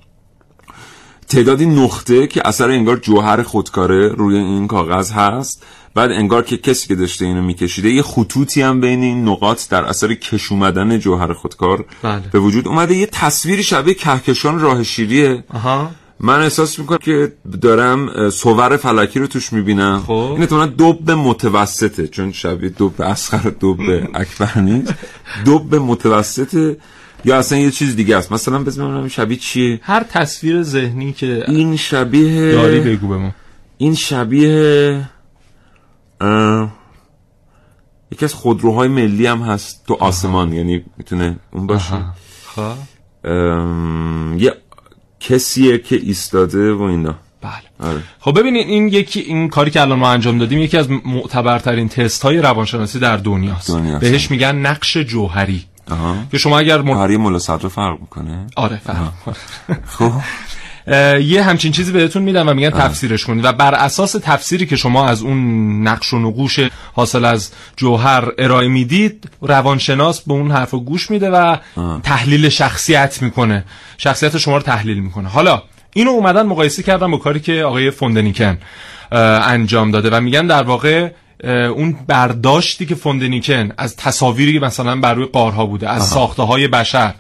[SPEAKER 1] تعدادی نقطه که اثر انگار جوهر خودکاره روی این کاغذ هست. بعد انگار که کسی که داشته اینو میکشیده یه خطوطی هم بین این نقاط در اثر کش اومدن جوهر خودکار
[SPEAKER 5] بله.
[SPEAKER 1] به وجود اومده. یه تصویری شبیه کهکشان راه شیریه
[SPEAKER 5] آها.
[SPEAKER 1] من احساس می‌کنم که دارم اه، صور فلکی رو توش می‌بینم.
[SPEAKER 5] خب.
[SPEAKER 1] این اتمالا دوب متوسطه چون شبیه دوب اسخر دوب اکبر نیست. دوب متوسطه یا اصلا یه چیز دیگه است. مثلا ببینم شبیه چیه.
[SPEAKER 5] هر تصویر ذهنی که
[SPEAKER 1] این شبیه
[SPEAKER 5] داری بگو به ما.
[SPEAKER 1] این شبیه اه، یکی از خودروهای ملی هم هست تو آسمان. یعنی می‌تونه اون باشه.
[SPEAKER 5] خب.
[SPEAKER 1] ام، یه کسیه که ایستاده و اینا.
[SPEAKER 5] بله.
[SPEAKER 1] آره.
[SPEAKER 5] خب ببینید این یکی این کاری که الان ما انجام دادیم یکی از معتبرترین تست های روانشناسی در دنیاست.
[SPEAKER 1] دنیاست.
[SPEAKER 5] بهش میگن نقش جوهری.
[SPEAKER 1] آها.
[SPEAKER 5] که شما اگر م...
[SPEAKER 1] هری ملا صدر فرق می‌کنه؟
[SPEAKER 5] آره فهم
[SPEAKER 1] خب.
[SPEAKER 5] یه همچین چیزی بهتون میدن و میگن تفسیرش کنید. و بر اساس تفسیری که شما از اون نقش و نقوش حاصل از جوهر ارائه می‌دید روانشناس به اون حرف گوش میده و تحلیل شخصیت می‌کنه. شخصیت شما رو تحلیل می‌کنه. حالا اینو اومدن مقایسه کردن با کاری که آقای فوندنیکن انجام داده و میگن در واقع اون برداشتی که فوندنیکن از تصاویری که مثلا بر روی قارها بوده از ساخته های بشر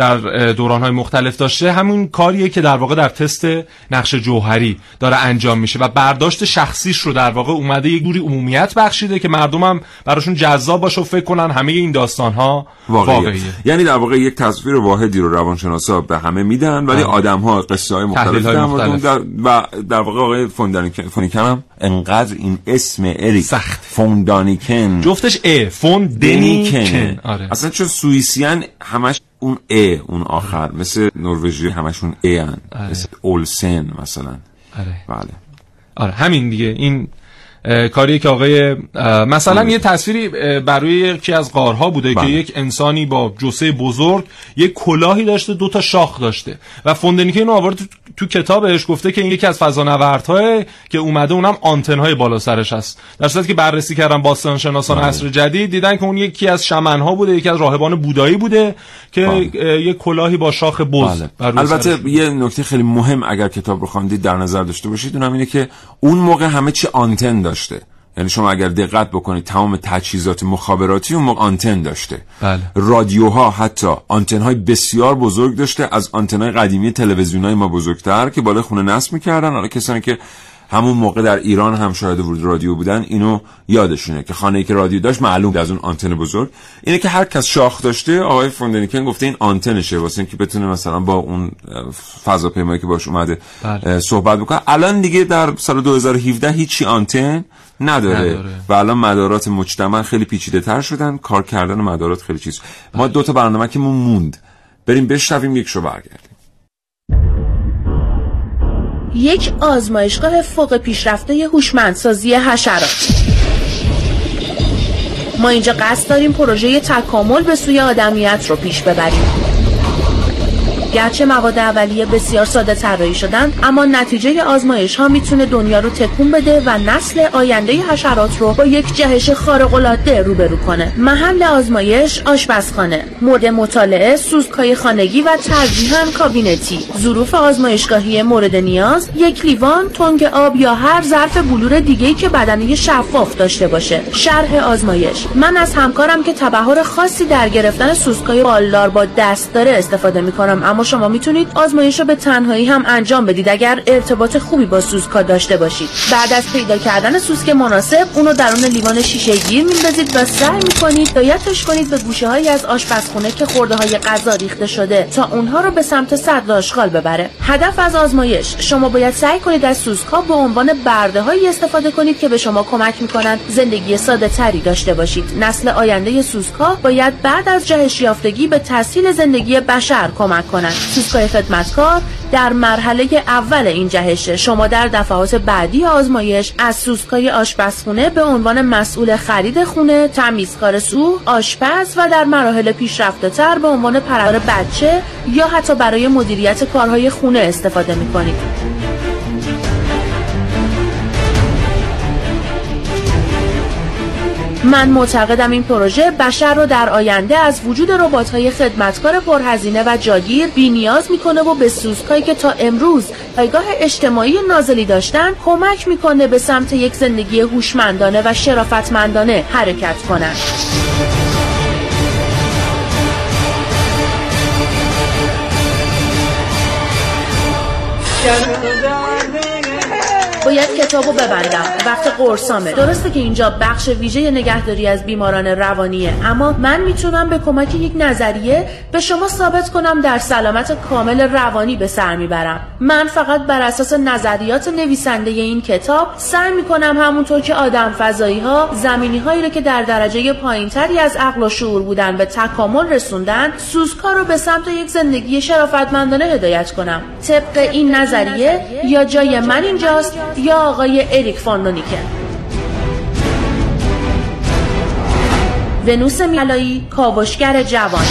[SPEAKER 5] در دوران های مختلف داشته همون کاریه که در واقع در تست نقش جوهری داره انجام میشه و برداشت شخصیش رو در واقع اومده یه جوری عمومیت بخشیده که مردم هم براشون جذاب باشه و فکر کنن همه این داستان ها
[SPEAKER 1] واقعیه.
[SPEAKER 5] واقعیه
[SPEAKER 1] یعنی در واقع یک تصویر واحدی رو روانشناسا به همه میدن ولی
[SPEAKER 5] بله.
[SPEAKER 1] آدم ها قصه های مختلف
[SPEAKER 5] مختلف.
[SPEAKER 1] در- و در واقع آقای فوندانیکن هم انقدر این اسم اریک
[SPEAKER 5] سخت.
[SPEAKER 1] فوندانیکن
[SPEAKER 5] جفتش ا فوندنیکن آره
[SPEAKER 1] اصلا چون سوئیسیان همش اون ا اون آخر. مثل نروژی همشون ا هن.
[SPEAKER 5] آره.
[SPEAKER 1] مثل اولسن مثلا.
[SPEAKER 5] آره.
[SPEAKER 1] بله.
[SPEAKER 5] آره همین دیگه. این کاری که آقای مثلا یه تصویری برای یکی از قارها بوده بله. که یک انسانی با جسه بزرگ یک کلاهی داشته دو تا شاخ داشته و فوندنیکه اینو آورد تو, تو کتابش گفته که این یکی از فضانوردهای که اومده اونم آنتنهای بالا سرش هست در صورتی که بررسی کردن باستان شناسان بله. عصر جدید دیدن که اون یکی از شمنها بوده یکی از راهبان بودایی بوده که بله. یک کلاهی با شاخ بز
[SPEAKER 1] بله. البته یه نکته خیلی مهم اگر کتاب رو خواندید در نظر داشته باشید اونم اینه که اون موقع همه چی آنتن داشته. یعنی شما اگر دقت بکنید تمام تجهیزات مخابراتی اون موقع آنتن داشته.
[SPEAKER 5] بله.
[SPEAKER 1] رادیوها حتی آنتن های بسیار بزرگ داشته از آنتن های قدیمی تلویزیون های ما بزرگتر که بالای خونه نصب می‌کردن. حالا کسانی که همون موقع در ایران هم شاهد ورود رادیو بودن اینو یادشونه که خانه ای که رادیو داشت معلوم از اون آنتن بزرگ اینه که هر کس شاخ داشته آقای فوندنیکن گفته این آنتنشه واسه اینکه بتونه مثلا با اون فضاپیمایی که باش اومده بله. صحبت بکنه الان دیگه در سال 2017 هیچی آنتن نداره. نداره. و الان مدارات مجتمع خیلی پیچیده تر شدن کار کردن مدارات خیلی چیز ما دو تا برنامه که موند بریم بشنویم یک شو برگردیم
[SPEAKER 6] یک آزمایشگاه فوق پیشرفته هوشمندسازی حشرات. ما اینجا قصد داریم پروژه تکامل به سوی آدمیت رو پیش ببریم. گرچه مواد اولیه بسیار ساده طراحی شدن اما نتیجه آزمایش ها می‌تونه دنیا رو تکون بده و نسل آینده حشرات رو با یک جهش خارق العاده روبرو کنه. محل آزمایش آشپزخانه. مورد مطالعه سوزکای خانگی و ترجیحاً کابینتی. ظروف آزمایشگاهی مورد نیاز یک لیوان تنگ آب یا هر ظرف بلور دیگه که بدنه شفاف داشته باشه. شرح آزمایش. من از همکارم که تبهر خاصی در گرفتن سوسکای بالدار با دست داره استفاده می‌کنم اما شما می‌تونید آزمایش رو به تنهایی هم انجام بدید اگر ارتباط خوبی با سوسکا داشته باشید. بعد از پیدا کردن سوسک مناسب اونو درون لیوان شیشه گیر میندازید و سعی می‌کنید هدایتش کنید به گوشه هایی از آشپزخونه که خورده های غذا ریخته شده تا اونها رو به سمت صدر آشغال ببره. هدف از آزمایش شما باید سعی کنید از سوسکا به عنوان برده هایی استفاده کنید که به شما کمک می‌کنند زندگی ساده تری داشته باشید. نسل آینده سوسکا باید بعد از جهش یافتگی به تسهیل زندگی بشر کمک کنند سوسکای خدمتکار در مرحله اول این جهشه شما در دفعات بعدی آزمایش از سوسکای آشپزخونه به عنوان مسئول خرید خونه تمیزکار سو آشپز و در مراحل پیشرفته تر به عنوان پرور بچه یا حتی برای مدیریت کارهای خونه استفاده می من معتقدم این پروژه بشر رو در آینده از وجود ربات‌های خدمتکار پرهزینه و جاگیر نیاز می‌کنه و به سوسکایی که تا امروز پایگاه اجتماعی نازلی داشتن کمک می‌کنه به سمت یک زندگی هوشمندانه و شرافتمندانه حرکت کنند. باید کتابو ببندم. وقت قرصامه. درسته که اینجا بخش ویژه نگهداری از بیماران روانیه. اما من می‌تونم به کمک یک نظریه به شما ثابت کنم در سلامت کامل روانی به سر می‌برم. من فقط بر اساس نظریات نویسنده این کتاب سعی می‌کنم همونطور که آدم فضایی ها زمینی هایی رو که در درجه پایینتری از عقل و شعور بودن به تکامل رسوندن سوزکار رو به سمت یک زندگی شرافتمندانه هدایت کنم. طبق این نظریه یا جای من اینجاست یا آقای اریک فاندونیکن ونوس میلایی کاوشگر جوان.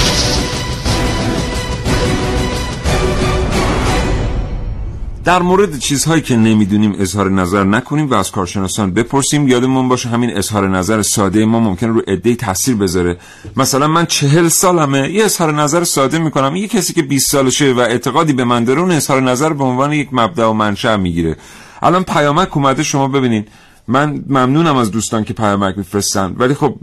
[SPEAKER 1] در مورد چیزهایی که نمی‌دونیم اظهار نظر نکنیم و از کارشناسان بپرسیم یادمون باشه همین اظهار نظر ساده ما ممکن رو عده تاثیر بذاره. مثلا من چهل سالمه یه اظهار نظر ساده می‌کنم. یه کسی که 20 سالشه و اعتقادی به من داره اون اظهار نظر به عنوان یک مبدا و منشأ می‌گیره. الان پیامک اومده شما ببینید من ممنونم از دوستان که پیامک میفرستن. ولی خب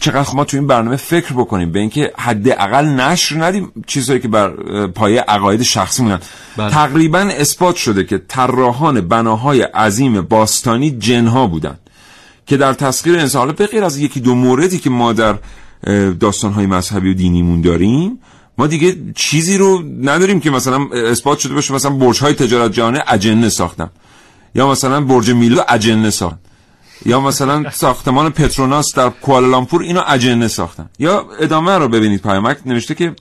[SPEAKER 1] چقدر ما تو این برنامه فکر بکنیم به اینکه حداقل نشر ندیم چیزهایی که بر پایه عقاید شخصی مونن. بله. تقریبا اثبات شده که طراحان بناهای عظیم باستانی جنها بودن که در تسخیر انسان حالا به غیر از یکی دو موردی که ما در داستانهای مذهبی و دینیمون داریم ما دیگه چیزی رو نداریم که مثلا اثبات شده باشه. مثلا برج های تجارت جهانی اجنه ساختن. یا مثلا برج میلو اجنه ساختن. یا مثلا ساختمان پتروناس در کوالالامپور اینو اجنه ساختن. یا ادامه رو ببینید پیامک نوشته که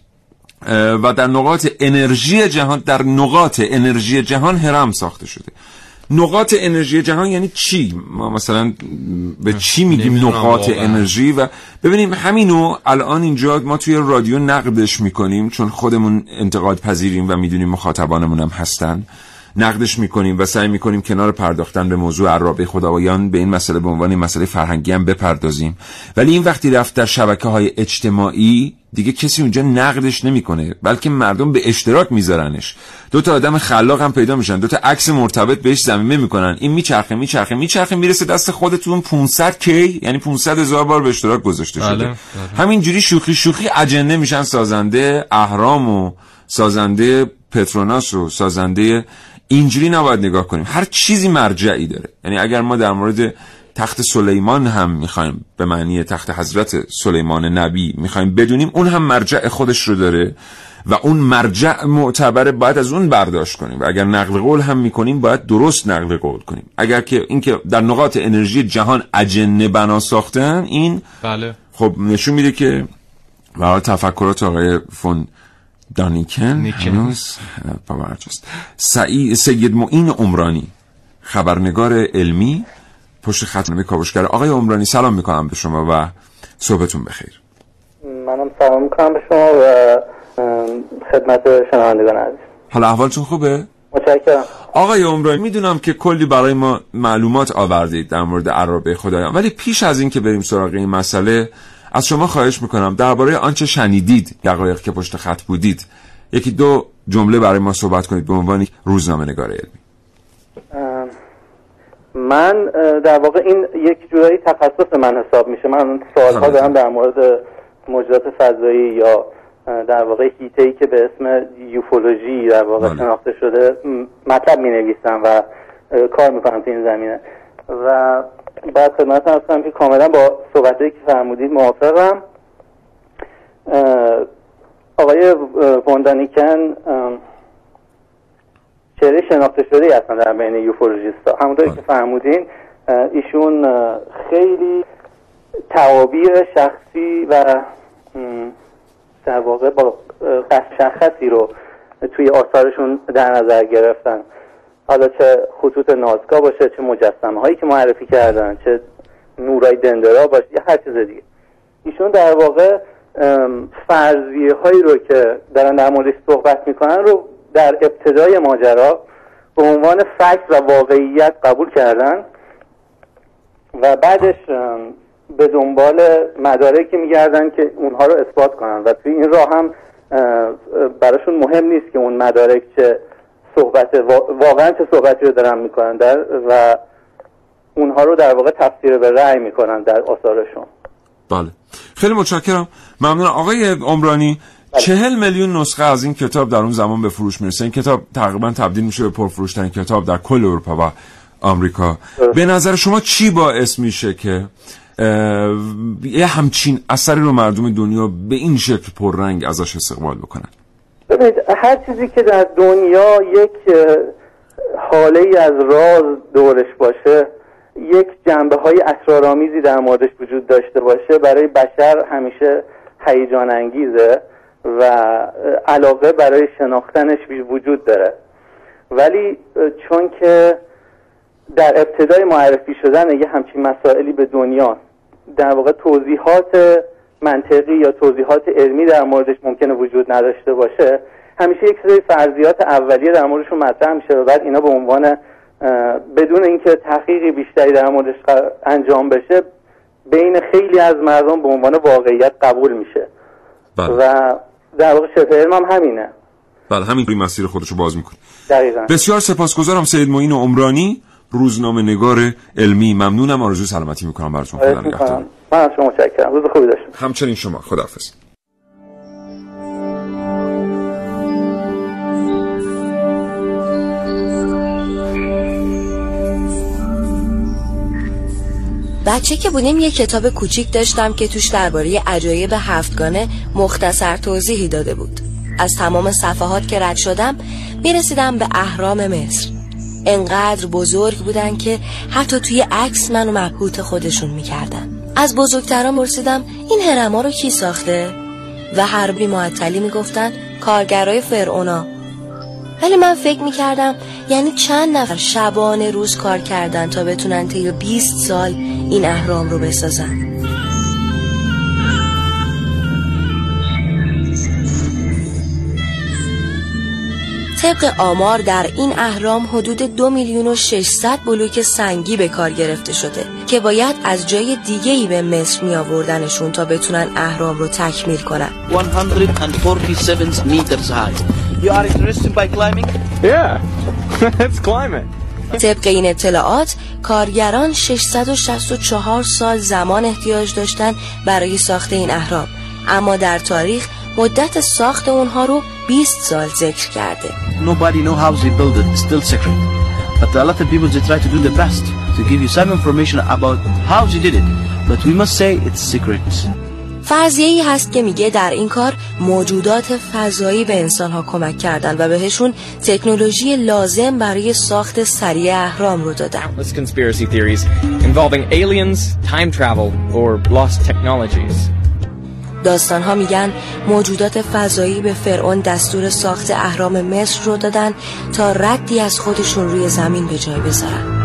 [SPEAKER 1] و در نقاط انرژی جهان در نقاط انرژی جهان هرم ساخته شده. نقاط انرژی جهان یعنی چی ما مثلا به چی میگیم نقاط. انرژی و ببینیم همینو الان اینجا ما توی رادیو نقدش می‌کنیم چون خودمون انتقاد پذیریم و می‌دونیم مخاطبانمون هم هستن نقدش می‌کنیم و سعی می‌کنیم کنار پرداختن به موضوع عرابه خدایان به این مسئله به عنوان مسئله فرهنگی هم بپردازیم. ولی این وقتی رفت در شبکه های اجتماعی دیگه کسی اونجا نقدش نمی‌کنه بلکه مردم به اشتراک میذارنش. دو تا آدم خلاق هم پیدا میشن دو تا عکس مرتبط بهش زمینه می‌کنن. این میچرخه میچرخه میچرخه می‌رسه دست خودتون 500 کی یعنی 500 هزار بار به اشتراک گذاشته
[SPEAKER 5] بله،
[SPEAKER 1] شده
[SPEAKER 5] بله.
[SPEAKER 1] همینجوری شوخی شوخی اجنه میشن سازنده اهرام و سازنده پتروناس و سازنده اینجوری نباید نگاه کنیم. هر چیزی مرجعی داره. یعنی اگر ما در مورد تخت سلیمان هم می‌خوایم به معنی تخت حضرت سلیمان نبی می‌خوایم بدونیم اون هم مرجع خودش رو داره و اون مرجع معتبره باید از اون برداشت کنیم. و اگر نقل قول هم می‌کنیم باید درست نقل قول کنیم. اگر که اینکه در نقاط انرژی جهان اجنه بنا ساختن این
[SPEAKER 5] بله.
[SPEAKER 1] خب نشون میده که برای تفکرات آقای فون دانیکن
[SPEAKER 5] نیکن.
[SPEAKER 1] هنوز پاورجاست سعی سید معین عمرانی خبرنگار علمی پشت خط نامه کاوشگر آقای عمرانی سلام می‌کنم به شما و صبحتون بخیر
[SPEAKER 9] منم سلام می‌کنم به شما و خدمت شنوندگان عزیز
[SPEAKER 1] حالا احوالتون خوبه؟
[SPEAKER 9] متشکرم
[SPEAKER 1] آقای عمرانی می‌دونم که کلی برای ما معلومات آوردید در مورد عرابه خدایان ولی پیش از این که بریم سراغ این مسئله از شما خواهش می‌کنم درباره آنچه شنیدید دقایق که پشت خط بودید یکی دو جمله برای ما صحبت کنید به عنوان روزنامه نگار علمی.
[SPEAKER 9] من در واقع این یک جورایی تخصص من حساب میشه. من سوالها دارم در مورد موجودات فضایی یا در واقع هیته ای که به اسم یوفولوژی در واقع
[SPEAKER 1] بله.
[SPEAKER 9] شناخته شده مطلب می نویسم و کار می‌کنم تو این زمینه. و بعد خدمت هستم که کاملا با صحبتهایی که فرمودید موافقم. آقای وندانیکن ام، چهره شناخته شده ای هستن در بین یوفولوژیست ها همونطوری که فرمودین اه، ایشون خیلی توابیر شخصی و در واقع با شخصی رو توی آثارشون در نظر گرفتن. حالا چه خطوط نازکا باشه چه مجسمه هایی که معرفی کردن چه نورای دندرا باشه یا هر چیز دیگه. ایشون در واقع فرضیه هایی رو که در موردش صحبت می‌کنن رو در ابتدای ماجرا به عنوان فکت و واقعیت قبول کردن و بعدش به دنبال مدارکی میگردن که اونها رو اثبات کنن. و توی این راه هم براشون مهم نیست که اون مدارک چه صحبت وا- واقعا چه صحبتی رو دارن می‌کنن در و اونها رو در واقع تفسیر به رأی می‌کنن در آثارشون.
[SPEAKER 1] بله. خیلی متشکرم. ممنون. آقای عمرانی چهل میلیون نسخه از این کتاب در اون زمان به فروش می‌رسه. این کتاب تقریبا تبدیل میشه به پرفروشترین کتاب در کل اروپا و آمریکا. به نظر شما چی باعث میشه که یه همچین اثری رو مردم دنیا به این شکل پررنگ ازش استقبال بکنن؟
[SPEAKER 9] ببینید هر چیزی که در دنیا یک حاله ای از راز دورش باشه یک جنبه های اسرارآمیزی در موردش وجود داشته باشه برای بشر همیشه هیجان انگیزه و علاقه برای شناختنش وجود داره. ولی چون که در ابتدای معرفی شدن یه همچین مسائلی به دنیا در واقع توضیحات منطقی یا توضیحات علمی در موردش ممکنه وجود نداشته باشه همیشه یک سری فرضیات اولیه در موردشون مطرح میشه و بعد اینا به عنوان بدون اینکه تحقیقی بیشتری در موردش انجام بشه بین خیلی از مردم به عنوان واقعیت قبول میشه.
[SPEAKER 1] بله.
[SPEAKER 9] و در واقع شبه علم هم همینه.
[SPEAKER 1] بله همین مسیر خودش رو باز می‌کنه.
[SPEAKER 9] دقیقا.
[SPEAKER 1] بسیار سپاسگزارم سید معین عمرانی. روزنامه نگار علمی. ممنونم. آرزوی سلامتی می‌کنم براتون. خدا نگهدار.
[SPEAKER 9] من از شما متشکرم. روز خوبی باشید.
[SPEAKER 1] همچنین شما. خداحافظ.
[SPEAKER 4] بچه که بودیم یه کتاب کوچیک داشتم که توش درباره عجایب هفتگانه مختصر توضیحی داده بود. از تمام صفحات که رد شدم می‌رسیدم به اهرام مصر. انقدر بزرگ بودن که حتی توی عکس منو مبهوت خودشون می‌کردن. از بزرگتران پرسیدم این هرما رو کی ساخته؟ و هر بی معطلی می‌گفتن کارگرای فرعونا. ولی من فکر می‌کردم یعنی چند نفر شبانه روز کار کردن تا بتونن طی 20 سال این اهرام رو بسازن. طبق آمار در این اهرام حدود دو میلیون و 600 بلوک سنگی به کار گرفته شده که باید از جای دیگه ای به مصر می آوردنشون تا بتونن اهرام رو تکمیل کنن
[SPEAKER 13] 147 meters high. You are interested by climbing?
[SPEAKER 14] Yeah, let's climb it.
[SPEAKER 4] طبق این اطلاعات کارگران 664 سال زمان احتیاج داشتن برای ساخت این اهرام اما در تاریخ مدت ساخت اونها رو 20 سال ذکر کرده
[SPEAKER 13] Nobody know how they build it. It's still secret. But a lot of people they try to do the best to give you some information about how they did it. But we must say it's secret.
[SPEAKER 4] فرضیه ای هست که میگه در این کار موجودات فضایی به انسان ها کمک کردن و بهشون تکنولوژی لازم برای ساخت سریع اهرام رو دادن
[SPEAKER 14] Countless conspiracy theories involving aliens, time travel, or lost technologies.
[SPEAKER 4] داستان ها میگن موجودات فضایی به فرعون دستور ساخت اهرام مصر رو دادن تا ردی از خودشون روی زمین به جای بذارن.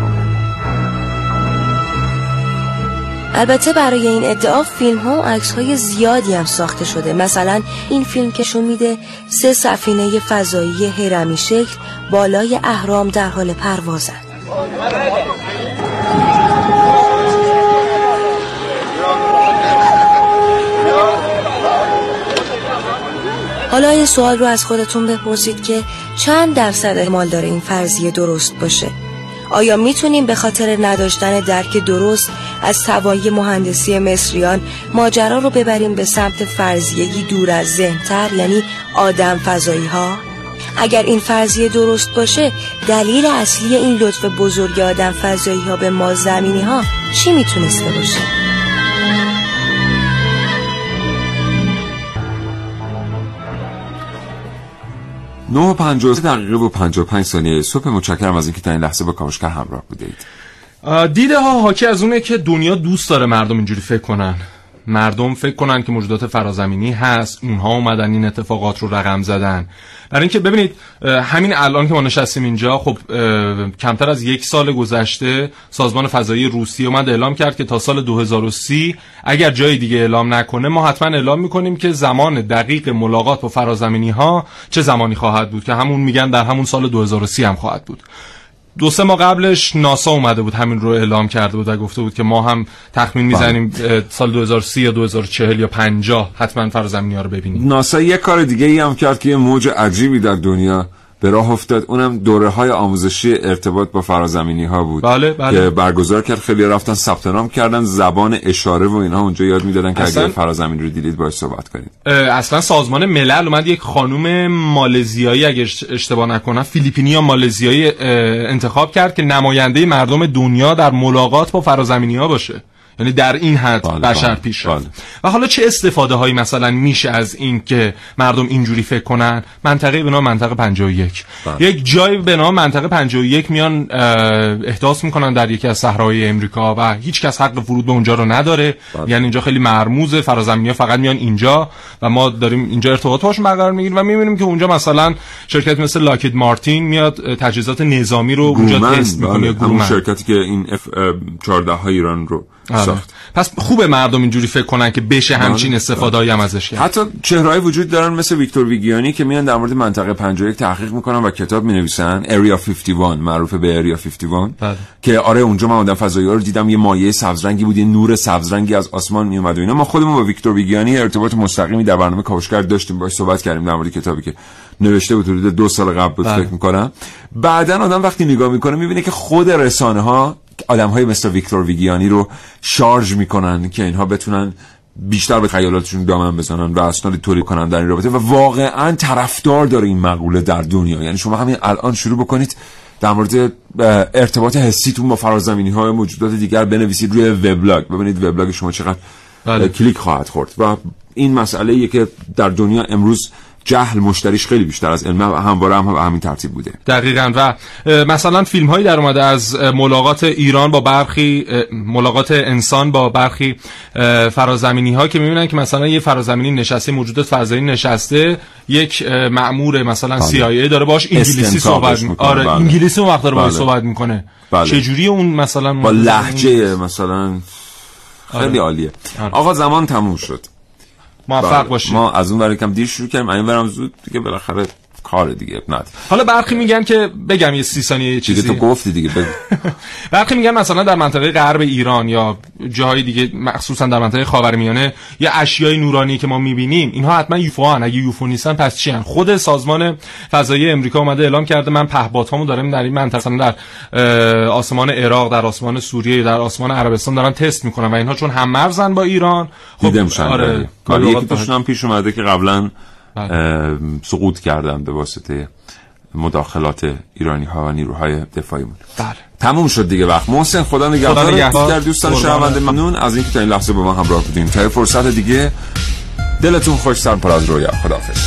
[SPEAKER 4] البته برای این ادعا فیلم ها و عکس های زیادی هم ساخته شده. مثلا این فیلم که شون میده سه سفینه فضایی هرمی شکل بالای اهرام در حال پروازن. حالا این سوال رو از خودتون بپرسید که چند درصد احتمال داره این فرضیه درست باشه آیا می‌تونیم به خاطر نداشتن درک درست از توایی مهندسی مصریان ماجرا رو ببریم به سمت فرضیه‌ای دور از ذهنتر یعنی آدم فضایی ها؟ اگر این فرضیه درست باشه دلیل اصلی این لطف بزرگ آدم فضایی ها به ما زمینی ها چی می‌تونسته باشه؟
[SPEAKER 1] نه و 53 دقیقه و 55 ثانیه صبح. متشکرم از اینکه تا این لحظه با کامشگر همراه بودید.
[SPEAKER 5] دیده ها حاکی از اونه که دنیا دوست داره مردم اینجوری فکر کنن. مردم فکر کنن که موجودات فرازمینی هست. اونها اومدن این اتفاقات رو رقم زدن. برای اینکه ببینید همین الان که ما نشستیم اینجا خب کمتر از یک سال گذشته سازمان فضایی روسیه اومد اعلام کرد که تا سال 2030 اگر جای دیگه اعلام نکنه ما حتما اعلام می‌کنیم که زمان دقیق ملاقات با فرازمینی ها چه زمانی خواهد بود که همون میگن در همون سال 2030 هم خواهد بود. دو سه ماه قبلش ناسا اومده بود همین رو اعلام کرده بود و گفته بود که ما هم تخمین می‌زنیم سال 2030 یا 2040 یا 50 حتما فرازمینی ها رو ببینیم.
[SPEAKER 1] ناسا یه کار دیگه ای هم کرد که یه موج عجیبی در دنیا به راه افتاد. اونم دوره های آموزشی ارتباط با فرازمینی ها بود
[SPEAKER 5] بله بله.
[SPEAKER 1] که برگزار کرد. خیلی رفتن ثبت نام کردن زبان اشاره و اینها. اونجا یاد می‌دادن که
[SPEAKER 5] اصلا...
[SPEAKER 1] اگر فرازمین رو دیدید باش صحبت کنید.
[SPEAKER 5] اصلا سازمان ملل اومد یک خانم مالزیایی اگر اشتباه نکنم فیلیپینی یا مالزیایی انتخاب کرد که نماینده مردم دنیا در ملاقات با فرازمینی ها باشه. یعنی در این حد
[SPEAKER 1] بله
[SPEAKER 5] بشر
[SPEAKER 1] بله
[SPEAKER 5] پیش
[SPEAKER 1] بله.
[SPEAKER 5] و حالا چه استفاده هایی مثلا میشه از این که مردم اینجوری فکر کنن منطقه به نام منطقه 51
[SPEAKER 1] بله.
[SPEAKER 5] یک جای به نام منطقه 51 میان احداث می‌کنن در یکی از صحراهای امریکا و هیچ کس حق ورود به اونجا رو نداره یعنی اینجا خیلی مرموزه فرازمینی فقط میان اینجا و ما داریم اینجا ارتباط باشون برقرار می‌گیریم و می‌بینیم که اونجا مثلا شرکت مثل لاکید مارتین میاد تجهیزات نظامی رو اونجا تست می‌کنه
[SPEAKER 1] بله. شرکتی که این اف 14 های ایران رو. ساخت.
[SPEAKER 5] پس خوبه مردم اینجوری فکر کنن که بشه همچین
[SPEAKER 1] بله،
[SPEAKER 5] استفاده هم ازش کرد.
[SPEAKER 1] حتی چهرهای وجود دارن مثل ویکتور ویگیانی که میان در مورد منطقه 51 تحقیق می‌کنن و کتاب می‌نویسن. اریا 51 معروف به اریا 51
[SPEAKER 5] بله.
[SPEAKER 1] که آره اونجا من آدم فضایی رو دیدم یه مایه سبز رنگی بود یه نور سبز رنگی از آسمان میومد و اینا. ما خودمون با ویکتور ویگیانی ارتباط مستقیمی در برنامه کاوشگر داشتیم باش صحبت کردیم در مورد کتابی که نوشته بود حدود دو سال قبل بود
[SPEAKER 5] بله.
[SPEAKER 1] فکر می‌کنم. بعدا آدم وقتی نگاه می‌کنه می‌بینه که خود رسانه ها آدم های مثل ویکتور ویگیانی رو شارژ می‌کنن که اینها بتونن بیشتر به خیالاتشون دامن بزنن و اسنادی تولید کنن در این رابطه و واقعا طرفدار داره این مقوله در دنیا. یعنی شما همین الان شروع بکنید در مورد ارتباط حسیتون با فرازمینی های موجودات دیگر بنویسید روی وبلاگ. ببینید وبلاگ شما چقدر
[SPEAKER 5] بله.
[SPEAKER 1] کلیک خواهد خورد. و این مسئله که در دنیا امروز جهل مشتریش خیلی بیشتر از علم همواره هم همین ترتیب بوده
[SPEAKER 5] دقیقا و مثلا فیلم هایی در اومده از ملاقات ایران با برخی ملاقات انسان با برخی فرازمینی ها که می‌بینن که مثلا یه فرازمینی نشسته موجودات فضایی نشسته یک مأمور مثلا CIA داره باش انگلیسی صحبت می‌کنه آره بله. انگلیسی اون وقت داره بله. صحبت می‌کنه بله. چجوری اون مثلا
[SPEAKER 1] با لحجه مثلا خیلی آره. عالیه آره. آقا زمان تموم شد
[SPEAKER 5] موفق باشید
[SPEAKER 1] ما از اون برای کم دیر شروع کردیم این برم زود دیگه بالاخره کار دیگه نه
[SPEAKER 5] حالا برخی میگن که بگم یه سی ثانیه چیزی
[SPEAKER 1] تو گفتی دیگه بگو
[SPEAKER 5] برخی میگن مثلا در منطقه غرب ایران یا جاهای دیگه مخصوصا در منطقه خاورمیانه یه اشیای نورانی که ما می‌بینیم اینها حتما یوفو هن اگه یوفو نیستن پس چی هن؟ خود سازمان فضایی امریکا اومده اعلام کرده من پهپادهامو دارم در این منطقه در آسمان عراق در آسمان سوریه در آسمان عربستان دارن تست می‌کنن و اینها چون هم مرزن با ایران
[SPEAKER 1] خب آره یکی هم پیش اومده که قبلا. سقوط کردن به واسطه مداخلات ایرانی ها و نیروهای دفاعی بود
[SPEAKER 5] بله.
[SPEAKER 1] تموم شد دیگه وقت. محسن خدا نگهدار. دوستان شنونده ممنون. از اینکه تا این لحظه با ما همراه بودین. تا فرصت دیگه دلتون خوش سر پر از رویا. خداحافظ.